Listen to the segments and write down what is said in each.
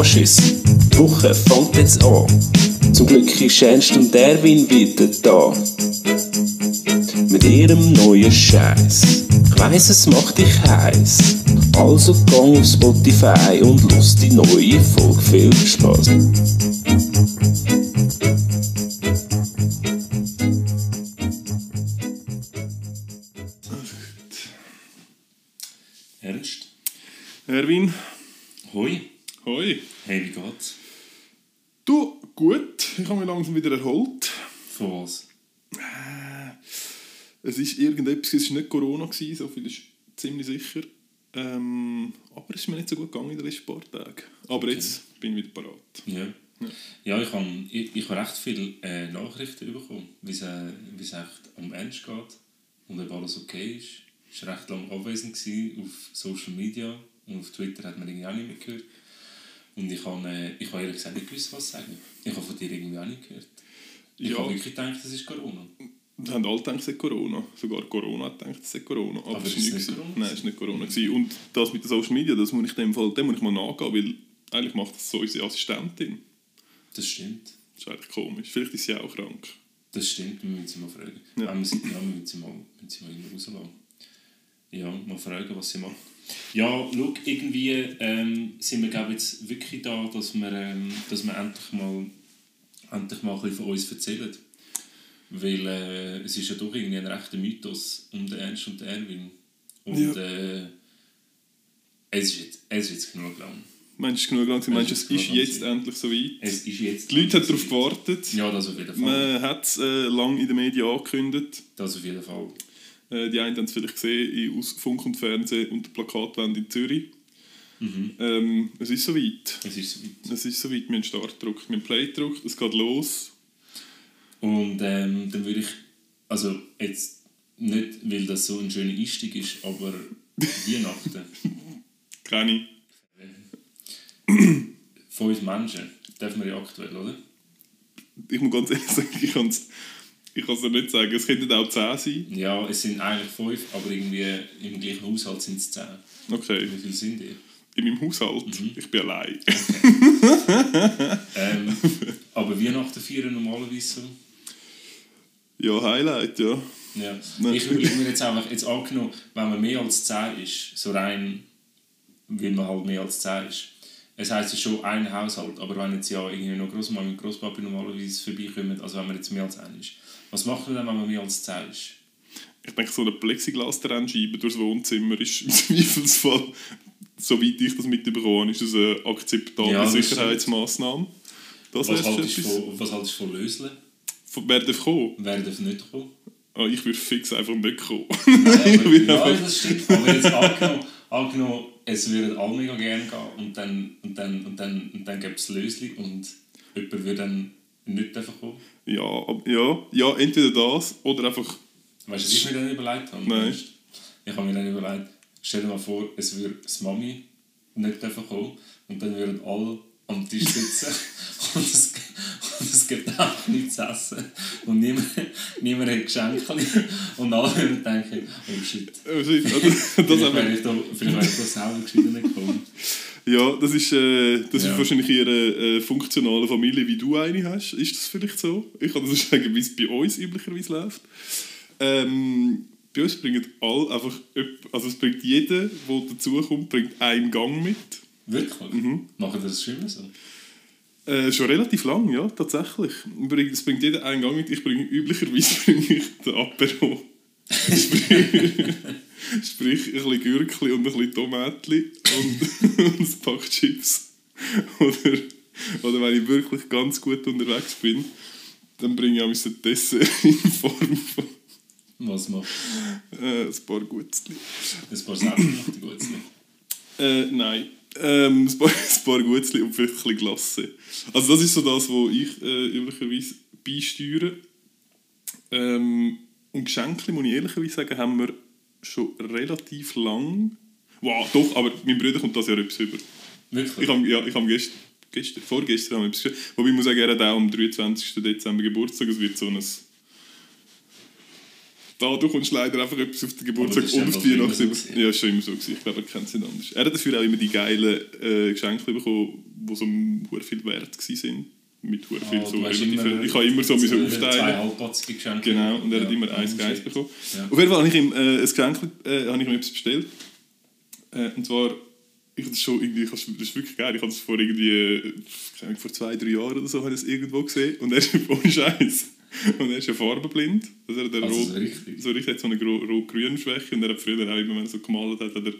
Anschiss. Die Woche fängt jetzt an. Zum Glück ist Ernst und Erwin wieder da. Mit ihrem neuen Scheiß. Ich weiss, es macht dich heiß. Also gang auf Spotify und los die neue Folge. Viel Spaß. Ist irgendetwas, es war nicht Corona, gewesen, so viel ist ziemlich sicher. Ähm, aber es ist mir nicht so gut gegangen in den letzten paar Tagen. Aber jetzt bin ich wieder parat. Ja. Ja, ich habe ich, ich hab recht viele äh, Nachrichten bekommen, wie es äh, es echt um Ernst geht und ob alles okay ist. Ich war recht lange abwesend gewesen auf Social Media und auf Twitter hat man irgendwie auch nicht mehr gehört. Und ich habe, äh, ich habe ehrlich gesagt nicht gewusst, was sagen. Ich habe von dir irgendwie auch nicht gehört. Ich Ja. habe wirklich gedacht, das ist Corona. Wir haben alle gedacht, es sei Corona. Sogar Corona hat gedacht, es sei Corona. Aber, Aber es ist war nicht. Corona? Nein, es war nicht Corona. gewesen. Und das mit den Social Media, das muss ich dem Fall dem muss ich mal nachgehen, weil eigentlich macht das so unsere Assistentin. Das stimmt. Das ist eigentlich komisch. Vielleicht ist sie auch krank. Das stimmt, wir müssen sie mal fragen. Ja. Ja. wir, sie, ja, wir müssen sie mal, müssen sie mal rauslassen. Ja, mal fragen, was sie macht. Ja, schau, irgendwie ähm, sind wir glaube jetzt wirklich da, dass wir, ähm, dass wir endlich mal, endlich mal ein bisschen von uns erzählen. Weil äh, es ist ja doch irgendwie ein rechter Mythos um den Ernst und den Erwin. Und Ja. äh, es, ist jetzt, es ist jetzt genug lang. Meinst du genug lang? gewesen? Meinst du, Es ist jetzt endlich soweit? Es ist jetzt Die Leute haben darauf gewartet. Ja, das auf jeden Fall. Man hat es äh, lange in den Medien angekündigt. Das auf jeden Fall. Äh, die einen haben es vielleicht gesehen in aus Funk und Fernsehen und der Plakatwand in Zürich. Mhm. Ähm, es ist soweit. Es ist soweit. Es ist soweit. Wir haben einen Startdruck, wir haben einen Playdruck, es geht los. Und ähm, dann würde ich, also jetzt nicht, weil das so ein schöner Einstieg ist, aber Weihnachten. Keine. Fünf Menschen, dürfen wir ja aktuell, oder? Ich muss ganz ehrlich sagen, ich kann es ich kann's dir nicht sagen. Es könnten auch 10 sein. Ja, es sind eigentlich fünf, aber irgendwie im gleichen Haushalt sind es zehn. Okay. Wie viele sind ihr? In meinem Haushalt. Mhm. Ich bin allein. Ähm, aber Weihnachten feiern normalerweise so. Ja, Highlight, ja. Ja. Ich würde mir jetzt einfach, jetzt angenommen, wenn man mehr als 10 ist, so rein, weil man halt mehr als 10 ist. Es heisst, es ist schon ein Haushalt, aber wenn jetzt ja irgendwie noch Großmama und Großpapi normalerweise vorbeikommen, also wenn man jetzt mehr als 1 ist, was macht man dann, wenn man mehr als 10 ist? Ich denke, so eine Plexiglas-Trennscheibe durchs Wohnzimmer ist im Zweifelsfall, soweit ich das mitbekommen habe, ist das eine akzeptable Ja, das Sicherheitsmaßnahme. Das Was haltest von, was haltest du von Löseln? Wer darf kommen? Wer darf nicht kommen? Ah, ich würde fix einfach nicht kommen. Nein, aber, ja, einfach- das stimmt. Aber jetzt angenommen, angenommen es würden alle mega gerne gehen und dann, und dann, und dann, und dann gäbe es Lösli und jemand würde dann nicht dürfen kommen. ja, ja, ja, entweder das oder einfach. Weißt du, was ich mir dann überlegt habe? Nein. Ich habe mir dann überlegt, stell dir mal vor, es würde das Mami nicht dürfen kommen und dann würden alle am Tisch sitzen und es, und es gibt einfach nichts zu essen und niemand, niemand hat Geschenke und alle würden denken, oh shit. Also, das, das Vielleicht wäre ich da, vielleicht wäre ich da selber nicht gekommen. ja, das ist, äh, das Ja. ist wahrscheinlich in einer äh, funktionalen Familie, wie du eine hast. Ist das vielleicht so? Ich kann das sagen, wie es bei uns üblicherweise läuft. Ähm, bei uns bringen alle einfach, also es bringt jeder, der dazukommt, bringt einen Gang mit. Wirklich? Mhm. Machen das schon so? Äh, schon relativ lang, ja, tatsächlich. Es bringt jeder einen Gang mit. Ich bringe, üblicherweise bringe ich den Apero. sprich, sprich ein bisschen Gürkli und ein bisschen Tomatli und, und ein Pack Chips. Oder, oder wenn ich wirklich ganz gut unterwegs bin, dann bringe ich auch ein Dessert in Form von Was macht äh, ein paar Gutzli. ein paar selbstgemachte Gutzli? Äh, nein. Ähm, ein, paar, ein paar Gutzli und vielleicht ein bisschen Glasse. Also das ist so das, was ich äh, üblicherweise beisteuere. Ähm, und Geschenke, muss ich ehrlicherweise sagen, haben wir schon relativ lang... Wow, doch, aber mein Bruder kommt das Jahr etwas über. Wirklich? Ich habe ja, ich hab gestern, gestern, vorgestern haben wir etwas geschenkt. Wobei ich muss sagen, er hat auch am 23. Dezember Geburtstag. Es wird so ein... da, du kommst leider einfach etwas auf den Geburtstag das und auf die gewesen. ja, schon immer so gewesen. Ich glaube, er kennt es nicht anders. Er hat dafür auch immer die geilen äh, Geschenke bekommen, die so viel wert waren. Mit hure viel Ah, so du relativ- immer ich habe immer so müssen zwei- Zwei aufteilen. halbpatzige Geschenke. Genau, und er hat Ja, immer oh, eins Geiles shit. bekommen. Ja. Auf jeden Fall habe ich ihm äh, ein Geschenk, äh, habe ich ihm etwas bestellt. Äh, und zwar, ich habe das schon irgendwie, das ist wirklich geil, ich habe es vor irgendwie, äh, vor zwei, drei Jahren oder so, habe ich es irgendwo gesehen und er ist ohne Scheiß. Und er ist ja farbenblind. Also er eine Also rot, so richtig. so richtig hat so eine rot-grüne Schwäche und er hat früher auch immer, wenn er so gemalt hat, hat er,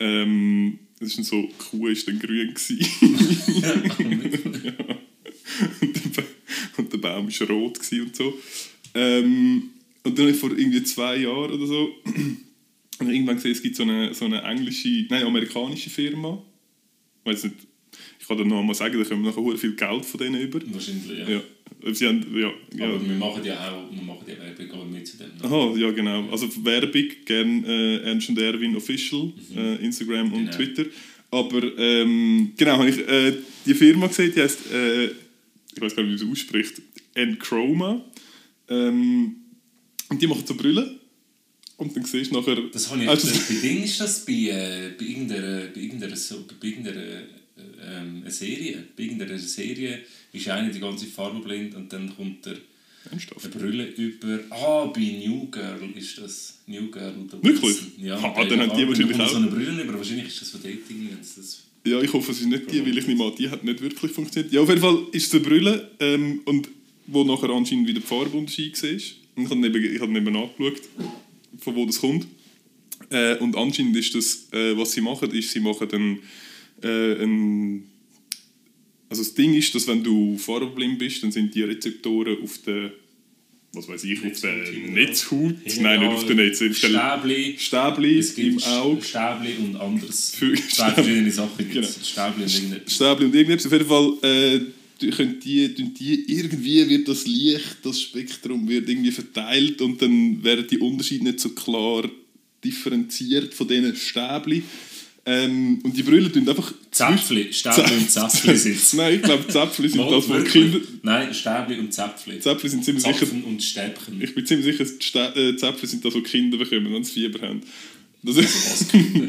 ähm, das ist dann so, die Kuh ist dann grün gewesen. und, der und der Baum war rot gewesen und so. Ähm, und dann habe ich vor irgendwie zwei Jahren oder so ich irgendwann gesehen, es gibt so eine, so eine englische, nein, amerikanische Firma. Ich weiß nicht, ich kann dir noch mal sagen, da kommen nachher viel Geld von denen über. Wahrscheinlich, ja. Ja, sie haben, ja, ja. Aber wir machen ja auch wir machen ja Werbung aber mit zu dem. ne? Aha, ja genau. Also Werbung, gerne äh, Ernst und Erwin Official, äh, Instagram und Genau. Twitter. Aber ähm, genau, habe ich äh, die Firma gesehen, die heißt, äh, ich weiß gar nicht, wie man es ausspricht, Enchroma. Ähm, und die machen so Brillen. Und dann siehst du nachher... Das habe ich, Also- das, bei Ding ist das bei, äh, bei irgendeiner, bei irgendeiner, so, bei irgendeiner äh, ähm, Serie. Bei irgendeiner Serie ist einer die ganze Farbe blind und dann kommt der Ernsthaft? eine Brille über. Ah, bei New Girl ist das. New Girl. der Wirklich? Ja, Ah, dann haben die ah, wahrscheinlich auch- so eine Brille über. Wahrscheinlich ist das von Dating. Das Ja, ich hoffe, es ist nicht die, weil ich nehme an, die hat nicht wirklich funktioniert. Ja, auf jeden Fall ist es eine Brille, ähm, und wo nachher anscheinend wieder die Farbenunterschied war. Und ich habe neben, ich habe neben angeschaut, von wo das kommt. Äh, und anscheinend ist das, äh, was sie machen, ist, sie machen dann äh, ein... Also das Ding ist, dass wenn du farbenblind bist, dann sind die Rezeptoren auf der, was weiß ich, auf der Netzhaut, Netzhaut, ja. nein, nicht auf der Netzhaut, auf Stäbli. Stäbli Es gibt im Auge. Stäbli und anderes. Für- Zwei verschiedene Sachen gibt Genau. Stäbli und irgendetwas. Stäbli und irgendetwas. Auf jeden Fall äh, können die, die, irgendwie wird das Licht, das Spektrum wird irgendwie verteilt und dann werden die Unterschiede nicht so klar differenziert von diesen Stäbli. Ähm, und die Brille tun einfach... Zäpfli. Stäbli und Zäpfli sind. Nein, ich glaube, Zäpfli sind das, wo? Kinder... Nein, Stäbli und Zäpfli. Zäpfli sind ziemlich sicher... Zapfen und Stäbchen. Ich bin ziemlich sicher, die Stä- äh, Zäpfli sind das, wo Kinder bekommen, wenn sie Fieber haben. Das ist, Was Kinder?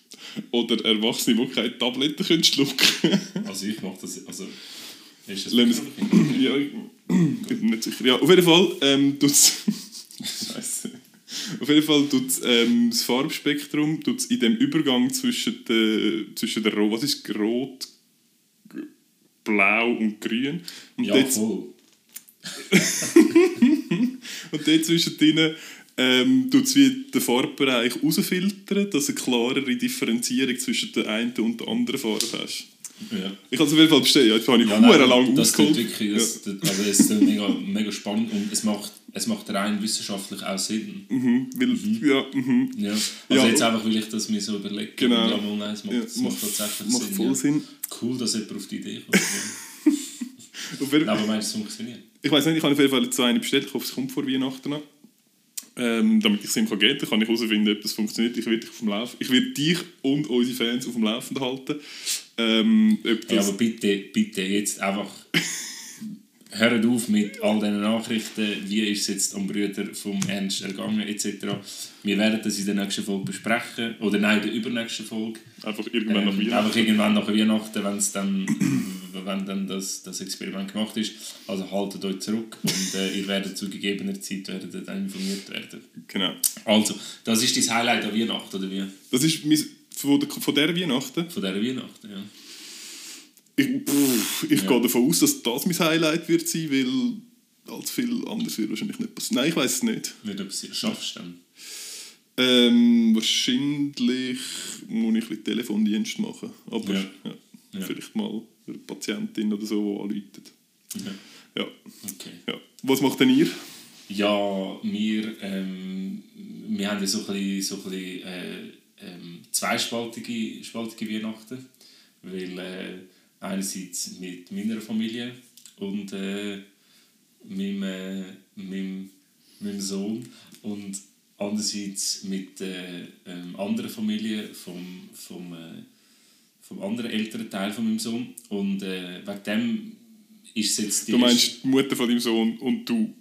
oder Erwachsene, die keine Tabletten können schlucken Also ich mache das... Also, ist das Kinder? Ja, ich bin nicht sicher. Ja, auf jeden Fall ähm, tut's Scheiße. Auf jeden Fall tut ähm, das Farbspektrum tut's in dem Übergang zwischen der, zwischen der Rot, was ist Rot, Blau und Grün. Und Ja, dort, voll. und dort zwischen denen ähm, tut es wie den Farbbereich rausfiltern, dass du eine klarere Differenzierung zwischen der einen und der anderen Farbe hast. Ja. Ich habe es auf jeden Fall bestellt. Ja, jetzt habe ich Ja, ja, nein, lang das ausgeholt. wirklich, das, das, also es ist mega, mega spannend und es macht, es macht rein wissenschaftlich auch Sinn. Mhm, weil, ja, mhm. Ja. Also Ja, jetzt einfach, weil ich das mir so überlege. Genau. Ja, mal, nein, es macht, Ja, es macht tatsächlich macht Sinn. voll ja. Sinn. Cool, dass jemand auf die Idee kommt. ja. Aber meinst du, es funktioniert? Ich weiß nicht, ich habe auf jeden Fall so eine bestellt. Ich hoffe, es kommt vor Weihnachten noch. Ähm, damit ich es ihm kann geben kann, kann ich herausfinden, ob das funktioniert. Ich werde dich auf dem Lauf. Ich werde dich und unsere Fans auf dem Laufenden halten. Ähm, das, aber bitte, bitte jetzt einfach hört auf mit all diesen Nachrichten, wie ist es jetzt am Brüder vom Ernst ergangen etc. Wir werden das in der nächsten Folge besprechen, oder nein, in der übernächsten Folge. einfach irgendwann nach Ähm, Weihnachten. einfach irgendwann nach Weihnachten, wenn's dann, wenn dann das, das Experiment gemacht ist. Also haltet euch zurück und äh, ihr werdet zu gegebener Zeit werdet dann informiert werden. Genau. Also, das ist dein Highlight an Weihnachten, oder wie? Das ist mein, von, der, von dieser Weihnachten. Von dieser Weihnachten, ja. Ich, pff, ich Ja. gehe davon aus, dass das mein Highlight wird sein, weil allzu viel anderes wird wahrscheinlich nicht passieren. Nein, ich weiß es nicht. Du es schaffst dann. Ähm, wahrscheinlich muss ich ein Telefondienst machen. Aber Ja. ja. Vielleicht mal eine Patientin oder so, die anruft. Ja. Okay. ja. Was macht denn ihr? Ja, wir, ähm, wir haben ja so ein bisschen, so ein bisschen äh, ähm, zweispaltige spaltige Weihnachten. Weil äh, einerseits mit meiner Familie und äh, meinem, äh, meinem, meinem Sohn und andererseits mit äh, ähm, anderen Familie vom, vom, äh, vom anderen älteren Teil von meinem Sohn. Und äh, wegen dem ist es jetzt die Du meinst die Mutter von deinem Sohn und du.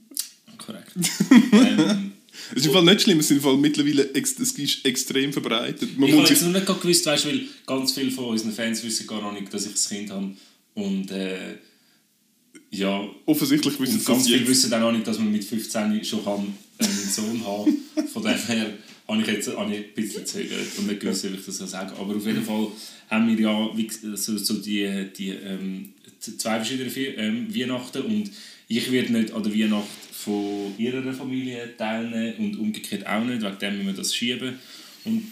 Korrekt. ähm, Es ist im Fall nicht schlimm, es ist im Fall mittlerweile ex es ist extrem verbreitet. Man Ich habe jetzt noch nicht gewusst, weißt, weil ganz viele von unseren Fans wissen gar noch nicht, dass ich ein Kind habe. Und äh, ja, offensichtlich wissen sie ganz viele wissen auch noch nicht, dass man mit 15 schon kann einen Sohn haben Von dem her habe ich jetzt habe ich ein bisschen gezögert und nicht gewusst, wie ich das so sagen Aber auf jeden Fall haben wir ja wie, ges- so, so die, die ähm, zwei verschiedene ähm, Weihnachten und ich werde nicht an der Weihnacht von ihrer Familie teilnehmen und umgekehrt auch nicht, wegen dem müssen wir das schieben. Und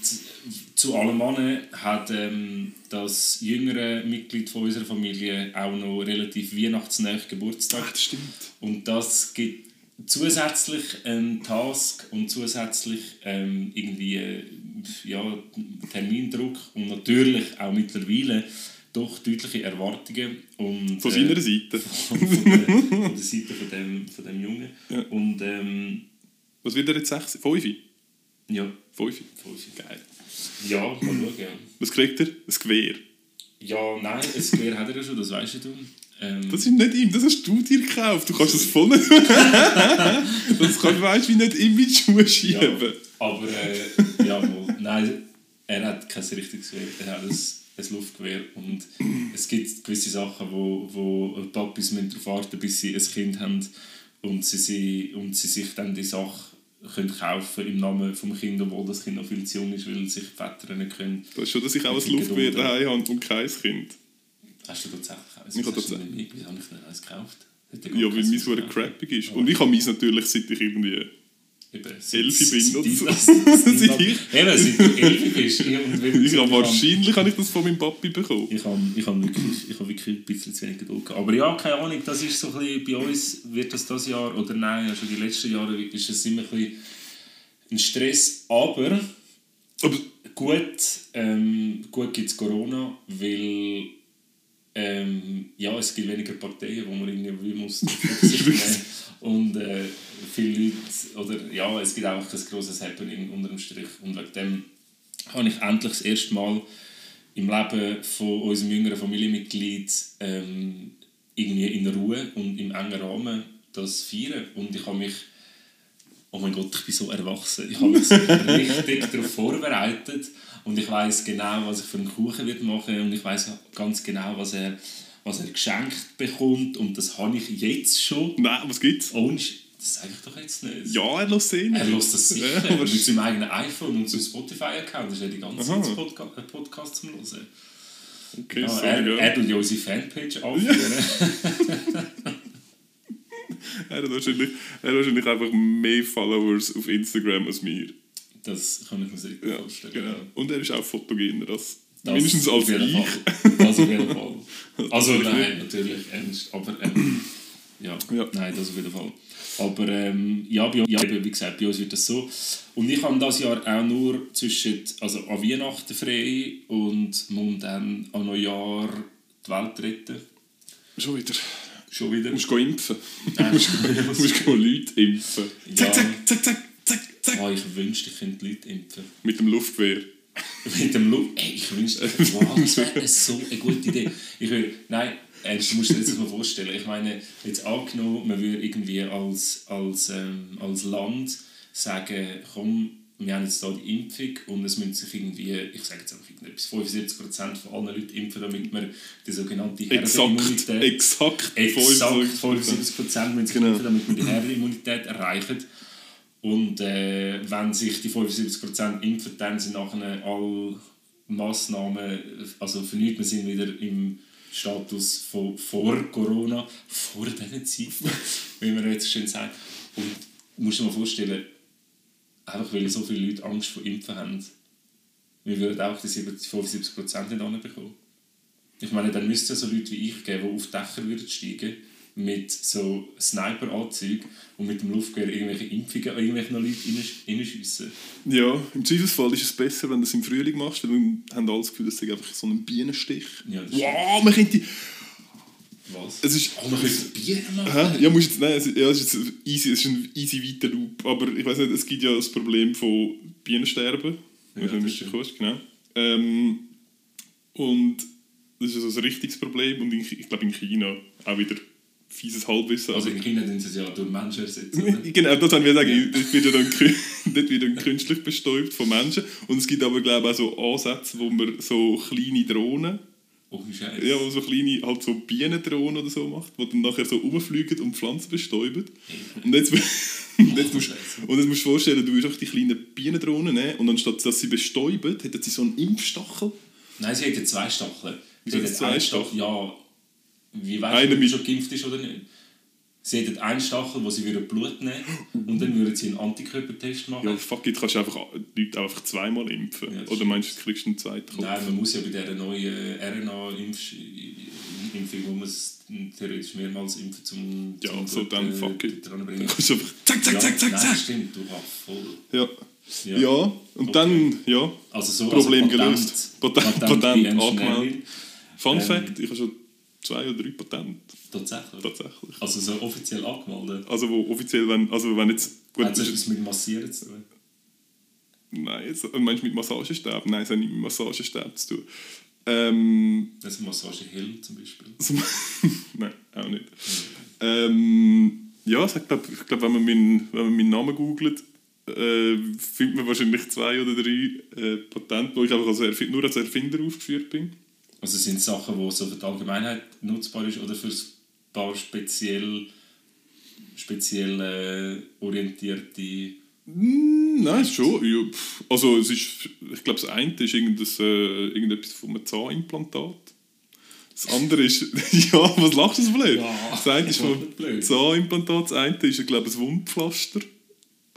zu allem Mannen hat ähm, das jüngere Mitglied von unserer Familie auch noch relativ weihnachtsnähe Geburtstag. Ah, das stimmt. Und das gibt zusätzlich einen Task und zusätzlich ähm, irgendwie äh, ja, Termindruck und natürlich auch mittlerweile doch deutliche Erwartungen. Und, Von äh, seiner Seite. von, von, der, von der Seite von dem, von dem Jungen. Ja. Und ähm, Was wird er jetzt? Sechs? Fünf? ja, Fünf? Fünf. Geil. ja, mal schauen. Ja. Was kriegt er? Ein Gewehr. ja, nein, ein Gewehr hat er ja schon, das weißt du. Ähm, Das ist nicht ihm, das hast du dir gekauft. Du kannst das voll nicht. das kann, weißt du, wie nicht ihm in die Schuhe Ja, schieben. aber äh, ja, mal, nein, er hat kein richtiges Gewehr, er hat ein, ein Luftgewehr und es gibt gewisse Sachen, wo, wo Papis müssen darauf warten bis sie ein Kind haben und sie, sie, und sie sich dann die Sache können kaufen im Namen des Kindes, obwohl das Kind noch viel zu jung ist, weil sich die Väter nicht können. Das ist schon, dass ich auch ein Luftgewehr daheim habe und kein Kind. Hast du tatsächlich eins? Ich habe tatsächlich- nicht? Wieso habe ich nicht eins gekauft? Ja, weil keins mein so crappig ist. Und ich habe meins natürlich, seit ich irgendwie... Elfi bin ich... Eben, seit du Elfi bist. Ich, Ich habe wahrscheinlich habe ich das von meinem Papi bekommen. Ich habe, ich habe wirklich, ich habe wirklich ein bisschen zu wenig Geduld gehabt. Aber ja, keine Ahnung, das ist so ein bisschen, bei uns wird das das Jahr, oder nein, schon die letzten Jahre ist es immer ein bisschen ein Stress. Aber Aber gut, ähm, gut gibt es Corona, weil ähm, ja, es gibt weniger Parteien, wo man irgendwie muss und äh, viele Leute, oder ja, es gibt auch ein grosses Happening unter dem Strich. Und wegen dem habe ich endlich das erste Mal im Leben von unserem jüngeren Familienmitglied ähm, irgendwie in Ruhe und im engen Rahmen das feiern. Und ich habe mich oh mein Gott, ich bin so erwachsen. Ich habe mich so richtig darauf vorbereitet. Und ich weiß genau, was ich für einen Kuchen wird machen. Und ich weiß ganz genau, was er, was er geschenkt bekommt und das habe ich jetzt schon. nein, was gibt's? Ohne Sch- das sage ich doch jetzt nicht. Ja, er lässt sehen. Er lässt das sicher Ja, aber mit seinem eigenen iPhone und seinem Spotify-Account. Das ist ja die ganze. Zeit Podca äh, Podcast zum Hören. Okay, Ja, sorry, er, ja. er tut ja unsere Fanpage aufführen. Er hat wahrscheinlich, er hat wahrscheinlich einfach mehr Followers auf Instagram als mir. Das kann ich mir sehr gut Ja, vorstellen. genau. Und er ist auch fotogener als, mindestens als auf jeden ich. Fall. Das auf jeden Fall. Also nein, natürlich ernst. Aber ähm, ja, Ja. nein, das auf jeden Fall. Aber ähm, ja, bei ja, wie gesagt, bei uns wird das so. Und ich habe das Jahr auch nur zwischen, also an Weihnachten frei und muss dann an Neujahr die Welt retten. Schon wieder. Schon wieder. Du musst gehen impfen. Du Äh, musst, du musst Leute impfen. Zack, Ja. zack, zack, zack, zack, zack. Oh, ich wünschte, ich könnte Leute impfen. Mit dem Luftgewehr. Mit dem Look. Ey, ich wünschte, wow, das wäre so eine gute Idee. Ich will, nein, ernst, du musst dir das mal vorstellen. Ich meine, jetzt angenommen, man würde irgendwie als, als, ähm, als Land sagen, komm, wir haben jetzt hier die Impfung und es müssen sich irgendwie, ich sage jetzt einfach irgendetwas, 75% von allen Leuten impfen, damit wir die sogenannte Exakt, Herdenimmunität... exakt. Exakt 75%. 75% müssen sich Genau. impfen, damit wir die Herdenimmunität erreichen. Und äh, wenn sich die 75% impfen, dann sind nachher alle Massnahmen, also für wir sind wieder im Status von vor Corona, vor diesen Zeiten, wie man jetzt schön sagt. Und du musst dir mal vorstellen, einfach weil so viele Leute Angst vor Impfen haben, wir würden auch die 70 75% nicht anbekommen. Ich meine, dann müsste es so Leute wie ich geben, die auf Dächer würden steigen mit so Sniper-Anzügen und mit dem Luftgewehr irgendwelche Impfungen an irgendwelche Leute reinschiessen. Ja, im Zweifelsfall ist es besser, wenn du es im Frühling machst, weil dann haben alle das Gefühl, es sei einfach so ein Bienenstich. Ja, das Wow, man könnte... Was? Es ist... Oh, man könnte Bier machen? Ja, musst jetzt, nein, es, ja, es ist jetzt easy, es ist ein easy weiter Loop, aber ich weiß nicht, es gibt ja das Problem von Bienensterben, Ja, wenn du stimmt. kommst, genau. Ähm, und das ist also ein richtiges Problem und in, ich glaube in China auch wieder fieses Halbwissen. Also in China tun sie es ja durch Menschen ersetzen. oder? Genau, das wollte ich sagen. Dort wird, ja dann, dort wird dann künstlich bestäubt von Menschen. Und es gibt aber, glaube ich, auch so Ansätze, wo man so kleine Drohnen, Oh, Scheiße. ja, wo so kleine, halt so Bienendrohnen oder so macht, die dann nachher so rumfliegen und Pflanzen bestäuben. Und jetzt, und jetzt, musst, und jetzt musst du dir vorstellen, du willst auch die kleinen Bienendrohnen nehmen und anstatt dass sie bestäuben, hätten sie so einen Impfstachel. Nein, sie hätten zwei Stacheln. Sie hätten zwei Stachel, ja. Wie weißt du, ob schon geimpft ist oder nicht? Sie hätten einen Stachel, wo sie würden Blut nehmen und dann würden sie einen Antikörpertest machen. Ja, fuck it, kannst du einfach Leute einfach zweimal impfen. Ja, oder meinst du, du kriegst einen zweiten Kopf? Nein, man muss ja bei dieser neuen RNA-Impfung, wo man es theoretisch mehrmals impfen zum, Ja, zum so Blut, dann äh, fuck it. dran Dann kannst du einfach zack, zack, ja, zack, zack, nein, zack. stimmt, du hast voll. Ja. Ja. Ja, und dann, ja, Also so, Problem also Patent, gelöst. Patent, Patent Ernst angemeldet. Fun Ähm, Fact, ich habe schon zwei oder drei Patente, Tatsächlich. tatsächlich. Also so offiziell angemeldet. Also wo offiziell, wenn, also wenn jetzt, gut, Hat es etwas mit Massieren zu tun? nein, jetzt, äh, meinst du mit Massagestab? Nein, es hat nicht mit Massagestab zu tun. Ähm, Also Massage Hill zum Beispiel. nein, auch nicht. Ähm, ja, es hat, glaub, ich glaube, wenn, man meinen- wenn man meinen Namen googelt, äh, findet man wahrscheinlich zwei oder drei äh, Patente, wo ich einfach als Erfi- nur als Erfinder aufgeführt bin. Also sind es Sachen, die so für die Allgemeinheit nutzbar ist oder für ein paar speziell, speziell äh, orientierte... Mm, Nein, schon. Ja, also es ist, ich glaube, das eine ist irgendein, äh, irgendetwas von einem Zahnimplantat. Das andere ist, ja, was lachst du so blöd? Ja, das eine ist von blöd. Zahnimplantat, das eine ist, glaube ich, ein Wundpflaster.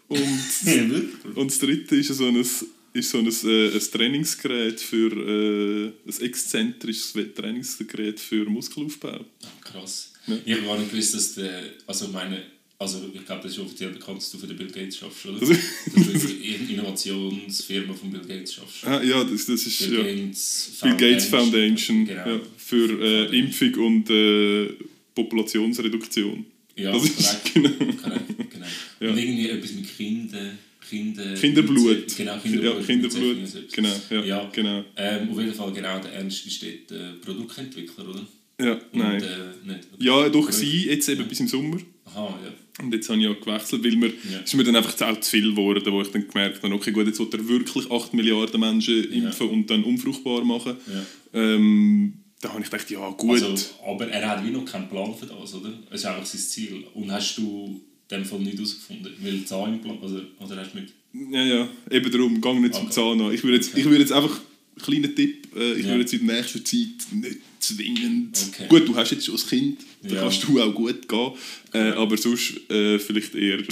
Und, und das dritte ist so ein, ist so ein, äh, ein Trainingsgerät für, äh, ein exzentrisches Trainingsgerät für Muskelaufbau. Krass. Ja. Ich habe gar nicht gewusst, dass der... Also meine... Also ich glaube, das ist offiziell bekannt, dass du für den Bill Gates schaffst, oder? Das- dass du in Innovationsfirma von Bill Gates schaffst. Ah, ja, das, das ist... Bill ja. Gates Bill Gates Foundation Genau. ja, für äh, Impfung und äh, Populationsreduktion. Ja, Das ist- korrekt. genau. korrekt, genau. Ja. Und irgendwie etwas mit Kinder... Kinder Kinderblut. Genau, Ja, Kinderblut. Kinderblut. so etwas. Genau, ja, Ja. genau. Ähm, auf jeden Fall genau, der Ernst ist dort äh, Produktentwickler, oder? Ja, Und, nein. äh. Ja, doch, sie, jetzt eben bis im Sommer. Aha, ja. Und jetzt habe ich ja gewechselt, weil mir, Ja. ist mir dann einfach auch zu viel geworden, wo ich dann gemerkt habe, okay, gut, jetzt will er wirklich 8 Milliarden Menschen impfen und dann unfruchtbar machen. ja. Ähm, da habe ich gedacht, ja gut. Also, aber er hat wie noch keinen Plan für das, oder? Es ist einfach sein Ziel. Und hast du dem Fall nicht herausgefunden? Weil Zahnimplant, oder, oder hast du nicht? Ja, ja, eben darum, gang nicht zum Okay. Zahnarzt. Ich würde jetzt, Okay. ich würde jetzt einfach, kleiner Tipp, äh, ich Ja. würde jetzt in der nächsten Zeit nicht zwingend. Okay. Gut, du hast jetzt schon ein Kind, da Ja. kannst du auch gut gehen, äh, aber sonst äh, vielleicht eher,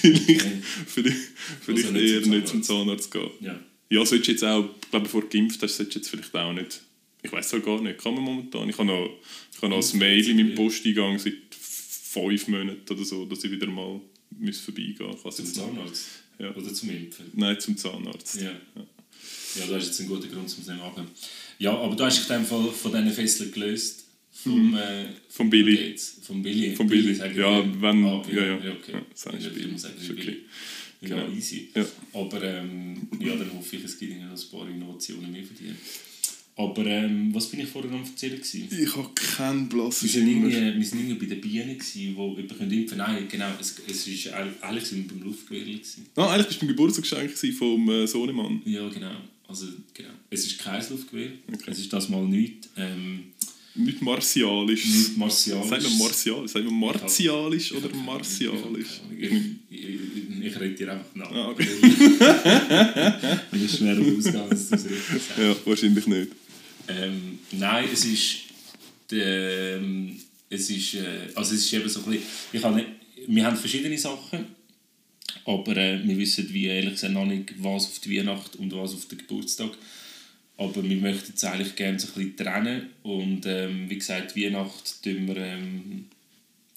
vielleicht, vielleicht, vielleicht Also nicht eher zum nicht zum Zahnarzt gehen. Ja. Ja, solltest du jetzt auch, ich glaube, bevor du geimpft hast, solltest du jetzt vielleicht auch nicht. Ich weiß es gar nicht, kann man momentan. Ich habe noch, ich habe noch ein Mail in meinem Posteingang seit fünf Monaten oder so, dass ich wieder mal muss vorbeigehen muss. Zum. Zahnarzt? Ja. Oder zum Impfen? Nein, zum Zahnarzt. Ja. Ja, da ist jetzt ein guter Grund, um es nicht machen. Ja, aber du hast dich dem Fall von diesen Fesseln gelöst. Vom, äh, Vom Billy. Gates. Vom Billy. Vom Billy. ich Ja, dir. wenn- Ah, ja, ja. ja, okay. Ja, In der Billy. Sagen Ist wir okay. Billy. Ja, Genau. easy. Ja. Aber ähm, ja, dann hoffe ich, es gibt ihnen noch ein paar Innovationen mehr von dir. Aber ähm, was bin ich vorher am erzählen gewesen? Ich habe keinen blassen Wir sind, irgendwie, Schimmer. wir sind irgendwie bei den Bienen, gewesen, die jemanden impfen können. Nein, genau, es, es ist eigentlich sind wir beim Luftgewehr. Ah, eigentlich bist du beim Geburtstagsgeschenk vom äh, Sohnemann. Ja, genau. Also, genau. Es ist kein Luftgewehr. Okay. Es ist das mal nichts. Ähm, Nicht martialisch. nichts Martialisches. Sagt man martialisch? Sagt man martialisch oder martialisch? Ich, ich, ich, ich rede dir einfach nach. Ah, okay. Ich bin schwer ausgegangen, dass du es richtig sagst. Ja, wahrscheinlich nicht. Ähm, nein, es ist. Ähm, es ist. Äh, also, es ist eben so ein bisschen. Ich habe nicht, wir haben verschiedene Sachen, aber äh, wir wissen wie ehrlich gesagt noch nicht, was auf die Weihnacht und was auf den Geburtstag. Aber wir möchten es eigentlich gerne so ein bisschen trennen. Und ähm, wie gesagt, Weihnacht tun wir, ähm,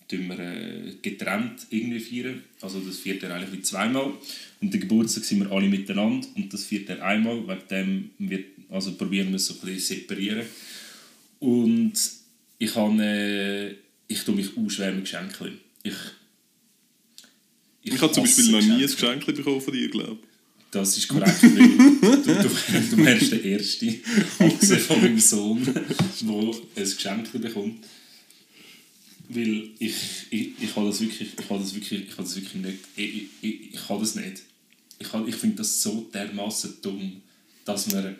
tun wir äh, getrennt irgendwie feiern. Also das feiert er eigentlich wie zweimal. Und den Geburtstag sind wir alle miteinander und das feiert er einmal. Wegen dem wird, also probieren wir es so ein bisschen separieren. Und ich, habe, äh, ich tue mich auch schwer mit Geschenken. Ich, Ich habe zum Beispiel noch nie ein. Geschenk bekommen von dir, glaube ich. Das ist korrekt, weil du, du, du wärst der Erste, abgesehen von meinem Sohn, der ein Geschenk bekommt. weil ich, ich, das wirklich, nicht, ich, ich, ich, ich das nicht. Ich, ich finde das so dermaßen dumm, dass man,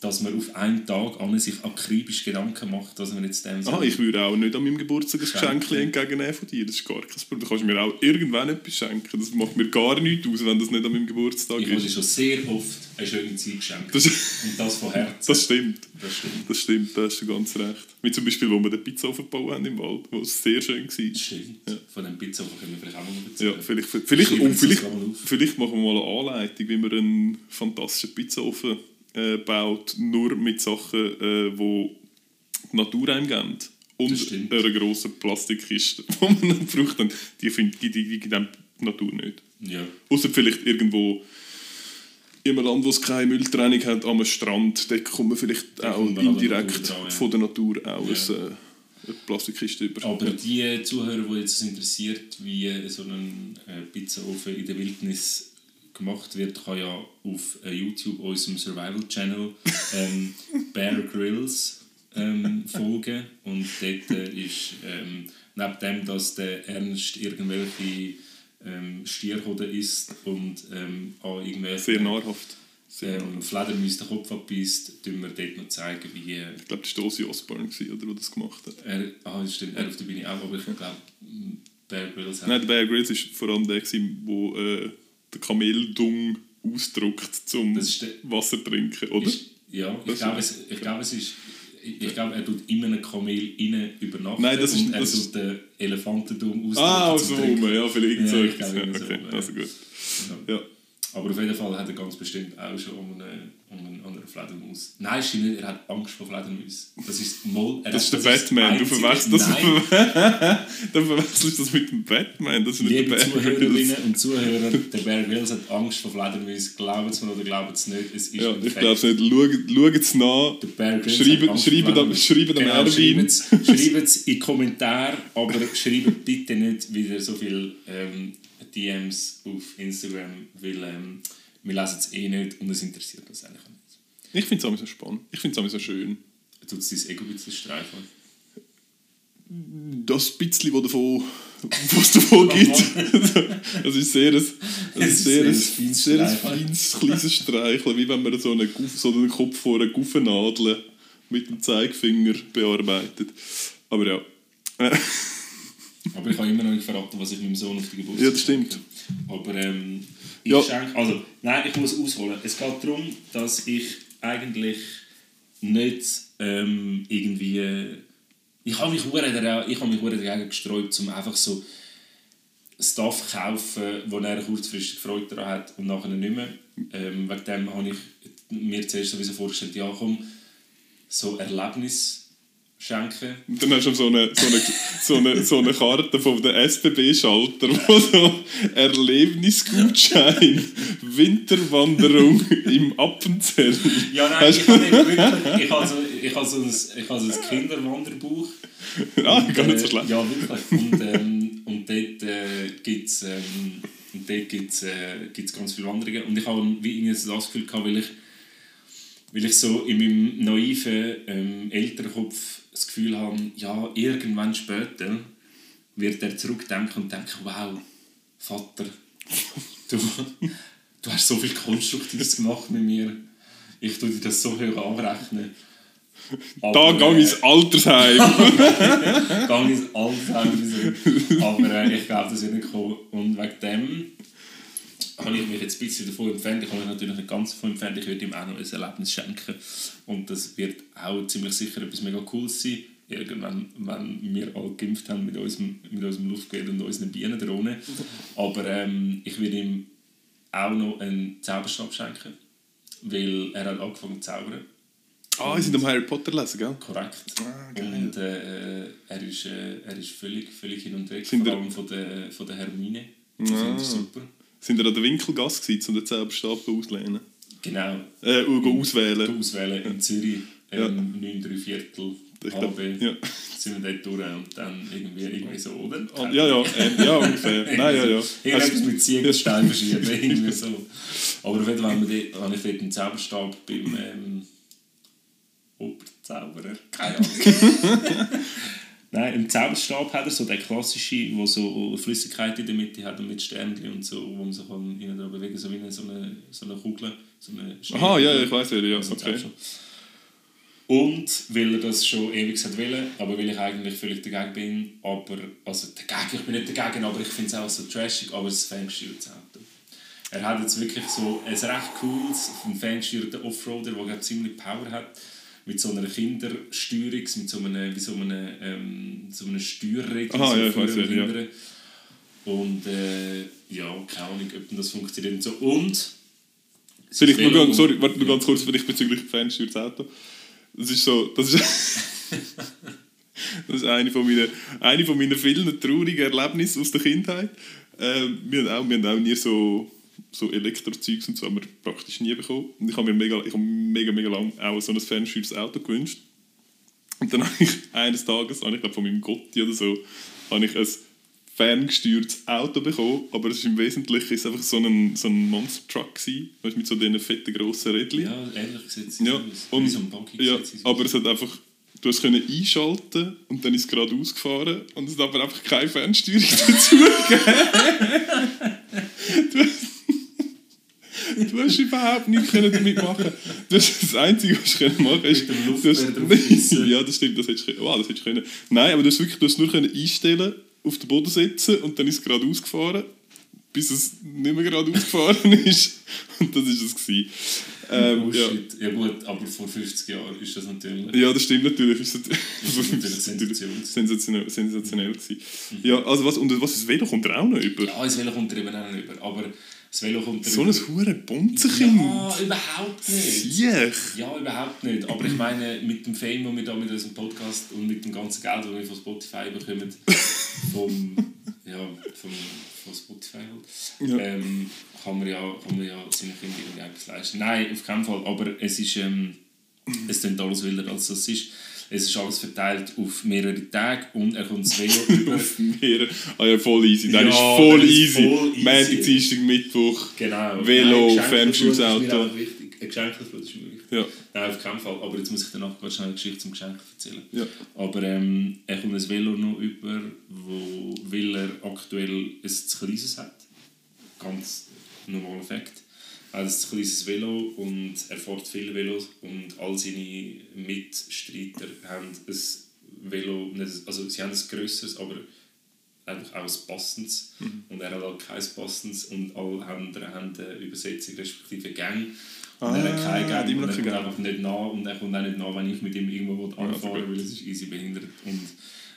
dass man auf einen Tag an sich akribisch Gedanken macht, dass man jetzt dem Ah, ich würde auch nicht an meinem Geburtstag ein Geschenk entgegennehmen von dir. Das ist gar kein Problem. Du kannst mir auch irgendwann etwas schenken. Das macht mir gar nichts aus, wenn das nicht an meinem Geburtstag ich habe dir ist. schon sehr oft eine schöne Zeit geschenkt. Das, Und das von Herzen. das stimmt. Das stimmt. Das stimmt, da hast du ganz recht. Wie zum Beispiel, wo wir den Pizzaofen gebaut haben im Wald, wo es sehr schön war. Stimmt. Ja. Von dem Pizza können wir vielleicht auch Ja, erzählen. vielleicht, vielleicht, vielleicht, mal auf. vielleicht machen wir mal eine Anleitung, wie man einen fantastischen Pizzaofen äh, baut, nur mit Sachen, äh, die die Natur einem gibt. Und einer grossen Plastikkiste, die man nicht braucht. Und die, find, die, die, die gibt die Natur nicht. Ja. Außer vielleicht irgendwo in einem Land, wo es keine Mülltrennung hat, am Strand, da kommt man vielleicht auch der indirekt Natur dran, ja. von der Natur auch Ja. ein, äh, eine Plastikkiste über. Aber die Zuhörer, die jetzt es interessiert, wie so ein äh, Pizzaofen in der Wildnis gemacht wird, kann ja auf äh, YouTube unserem Survival-Channel ähm, Bear Grylls ähm, folgen. Und dort äh, ist, ähm, neben dem, dass der Ernst irgendwelche ähm, Stierhoden isst und ähm, an irgendwelche Sehr nahrhaft. Sehr ähm. Fledermäuse den Kopf abbeißt, tun wir dort noch zeigen, wie äh, Ich glaube, das war Ozzy Osbourne, gewesen, oder, der das gemacht hat. er, ah, das stimmt, er auf der Bühne auch, aber ich glaube, Bear Grylls hat Nein, der Bear Grylls war vor allem der, der äh, den Kameldung ausdruckt, zum Wasser trinken, oder? Ist, ja, ich glaube, es, ich glaube, es ist. Ich glaube, er tut in einem Kamel innen übernachten Nein, das ist- und er das tut den Elefantentum ah, ausdrücken so zum rum, ja, vielleicht Ja, so. ich glaube, ja, so okay, ja. also gut. Ja. Ja. Aber auf jeden Fall hat er ganz bestimmt auch schon um eine, um eine andere Fledermaus. Nein, stimmt nicht, er hat Angst vor Fledermäusen. Das ist Moll. Er Das ist der Batman, du verwechselst das, du verwechselst das mit dem Batman. Das ist nicht liebe der Zuhörerinnen und Zuhörer, der Bear Grylls hat Angst vor Fledermäusen. Glauben Sie mir oder glauben Sie nicht, es ist Ja, ich glaube es nicht. Schaut- es nach. Der Bear Grylls vor dem- Fledermäusen. schreiben dem Erwin. schreibt's- Schreibt's in die Kommentare, aber schreibt bitte nicht wieder so viele ähm, DMs auf Instagram, weil ähm, wir lesen es eh nicht und es interessiert uns eigentlich auch nicht. Ich finde es so spannend. Ich finde es so schön. Tut es dein Ego ein bisschen streicheln? Das bisschen, was davon, was davon gibt, das ist sehr ein, das Es ist sehr, ein, sehr ein feines, kleines Streicheln, wie wenn man so einen, Guff, so einen Kopf vor einer Guffennadel mit dem Zeigefinger bearbeitet. Aber ja. Aber ich habe immer noch nicht verraten, was ich meinem Sohn auf die Geburtstag Ja, das stimmt. Aber ähm, ich Ja. schenke... Also, nein, ich muss ausholen. Es geht darum, dass ich eigentlich nicht ähm, irgendwie... Ich habe mich hure dara- ich habe mich hure dagegen gesträubt, um einfach so Stuff zu kaufen, wo er kurzfristig Freude daran hat und nachher nicht mehr. Ähm, wegen dem habe ich mir zuerst sowieso vorgestellt, ja komm, so Erlebnis schenken. Und dann hast du so eine, so eine, so eine, so eine Karte von der SBB-Schalter, wo so Erlebnisgutschein, Winterwanderung im Appenzell. Ja, nein, ich habe wirklich. Ich habe so, ich habe so ein, ich habe so ein Kinderwanderbuch. Ah, Und, gar nicht so äh, schlecht. Ja, wirklich. Und, ähm, und dort äh, gibt es ähm, und dort gibt's, äh, gibt's ganz viele Wanderungen. Und ich habe wie irgendwie so das Gefühl gehabt, weil ich, weil ich so in meinem naiven ähm, Elternkopf das Gefühl habe, ja, irgendwann später wird er zurückdenken und denken, wow, Vater, du, du hast so viel Konstruktives gemacht mit mir. Ich tue dir das so hoch anrechnen. Da Aber, gehe ich ins Altersheim. Gang ins Alzheimer. Aber äh, ich glaube, das wird nicht kommen. Und wegen dem habe ich mich jetzt ein bisschen davon entfernt. Ich habe mich natürlich nicht ganz davon entfernt. Ich werde ihm auch noch ein Erlebnis schenken. Und das wird auch ziemlich sicher etwas mega Cooles sein. Irgendwann, wenn wir alle geimpft haben mit unserem, mit unserem Luftgerät und unseren Bienendrohnen. Aber ähm, ich werde ihm auch noch einen Zauberstab schenken. Weil er hat angefangen zu zaubern. Ah, ich sind am Harry Potter lesen, gell? Korrekt. Ah, geil. und äh, er, ist, äh, er ist völlig, völlig hin und weg, Sind vor allem von der, von der Hermine. Das Ah. finde ich super. Sind ihr an der Winkelgasse gewesen, um den Zauberstab auszulehnen? Genau. Äh, go auswählen. In Zürich, Ja. ähm, 9 3 Viertel, Ich glaub, ja. sind wir dort durch und dann irgendwie, irgendwie so, oder? Ah, ja, ja, äh, ja, ungefähr. Nein, ja, ja. Irgendetwas Hast- mit Ziegelstein verschieben, irgendwie so. Aber auf jeden Fall habe ich dort einen Zauberstab beim ähm, Oberzauberer, keine Ahnung. Nein, im Zauberstab hat er so den klassischen, wo so Flüssigkeit in der Mitte hat und mit Sternchen und so, wo man sich kann innen bewegen so wie eine, so, eine, so eine Kugel. So eine Aha, ja, ja, ich weiß ja, ja, Also okay. Zauberstab. Und weil er das schon ewig hat wollen, aber weil ich eigentlich völlig dagegen bin, aber, also dagegen, ich bin nicht dagegen, aber ich finde es auch so trashig, aber es ist ein ferngesteuertes Auto. Er hat jetzt wirklich so ein recht cooles, ein ferngesteuerter Offroader, der glaub, ziemlich Power hat, mit so einer Kindersteuerung, mit so einem, wie so einem, ähm, so einem Steuerregel, Aha, so ja, ja. Und äh, ja, keine Ahnung, ob das funktioniert und so. Und Vielleicht nur sorry, warte nur ganz kurz vielleicht bezüglich ferngesteuertes Auto. Das ist so, das ist, das ist eine von meinen, eine von meinen vielen traurigen Erlebnissen aus der Kindheit. Ähm, wir, haben auch, wir haben auch nie so, so Elektrozeugs und so haben wir praktisch nie bekommen. Und ich habe mir mega, ich habe mega, mega lang auch so ein ferngesteuertes Auto gewünscht. Und dann habe ich eines Tages, habe ich glaube von meinem Gotti oder so, habe ich ein ferngesteuertes Auto bekommen, aber es ist im Wesentlichen ist einfach so ein, so ein Monster Truck gewesen, weißt, mit so diesen fetten grossen Rädchen. ja, ähnlich sieht sie Ja, und- wie so ein Ja, aber es hat einfach, du hast können einschalten und dann ist es gerade ausgefahren und es hat aber einfach keine Fernsteuerung dazu gegeben. Du hast, überhaupt nichts können damit machen. Du hast das Einzige, was du können machen ist, Mit dem du hast, ja, das stimmt, das hättest du, wow, das hättest du können. Nein, aber du hast wirklich, du hast nur können einstellen, auf den Boden setzen und dann ist es gerade ausgefahren, bis es nicht mehr gerade ausgefahren ist. Und das ist es gewesen. Ähm, oh ja. Ja. gut, aber vor 50 Jahren ist das natürlich... Ja, das stimmt natürlich. Ist das, ist natürlich Sensation. sensationell, sensationell gewesen. Ja, also was, und was, das Velo kommt er auch noch über? Ja, das Velo kommt er eben auch nicht über, aber das Velo kommt so ein hure Bonzenkind. Ja, überhaupt nicht. Siech. Ja, überhaupt nicht. Aber ich meine, mit dem Fame, den wir da mit unserem Podcast und mit dem ganzen Geld, das wir von Spotify bekommen, vom, ja, vom, von Spotify halt, Ja. ähm, kann man ja, kann man ja seinen Kindern irgendwie etwas leisten. Nein, auf keinen Fall. Aber es ist, ähm, es klingt alles wilder, als das ist. Es ist alles verteilt auf mehrere Tage und er kommt das Velo über. Auf mehrere. Ah ja, voll easy. Dann Ja, ist voll das easy. Montag, Dienstag, Mittwoch. Genau. Velo, Nein, ferngesteuertes Geschenkflut ist mir Auto. auch wichtig. Ein Geschenkflut ist mir wichtig. Ja. Nein, auf keinen Fall. Aber jetzt muss ich danach ganz schnell eine Geschichte zum Geschenk erzählen. Ja. Aber ähm, er kommt ein Velo noch über, wo, weil er aktuell ein zu kleines hat. Ganz normaler Fakt. Er hat ein kleines Velo und er fährt viele Velos und all seine Mitstreiter haben ein Velo, ein- also sie haben ein grösseres, aber eigentlich auch ein passendes. Und er hat halt kein passendes und alle anderen haben eine Übersetzung respektive Gang. Und er hat Ah, keine Gang und er kommt keine Gang. einfach nicht nah und er kommt auch nicht nah, wenn ich mit ihm irgendwo anfahren okay. will, weil es ist easy behindert und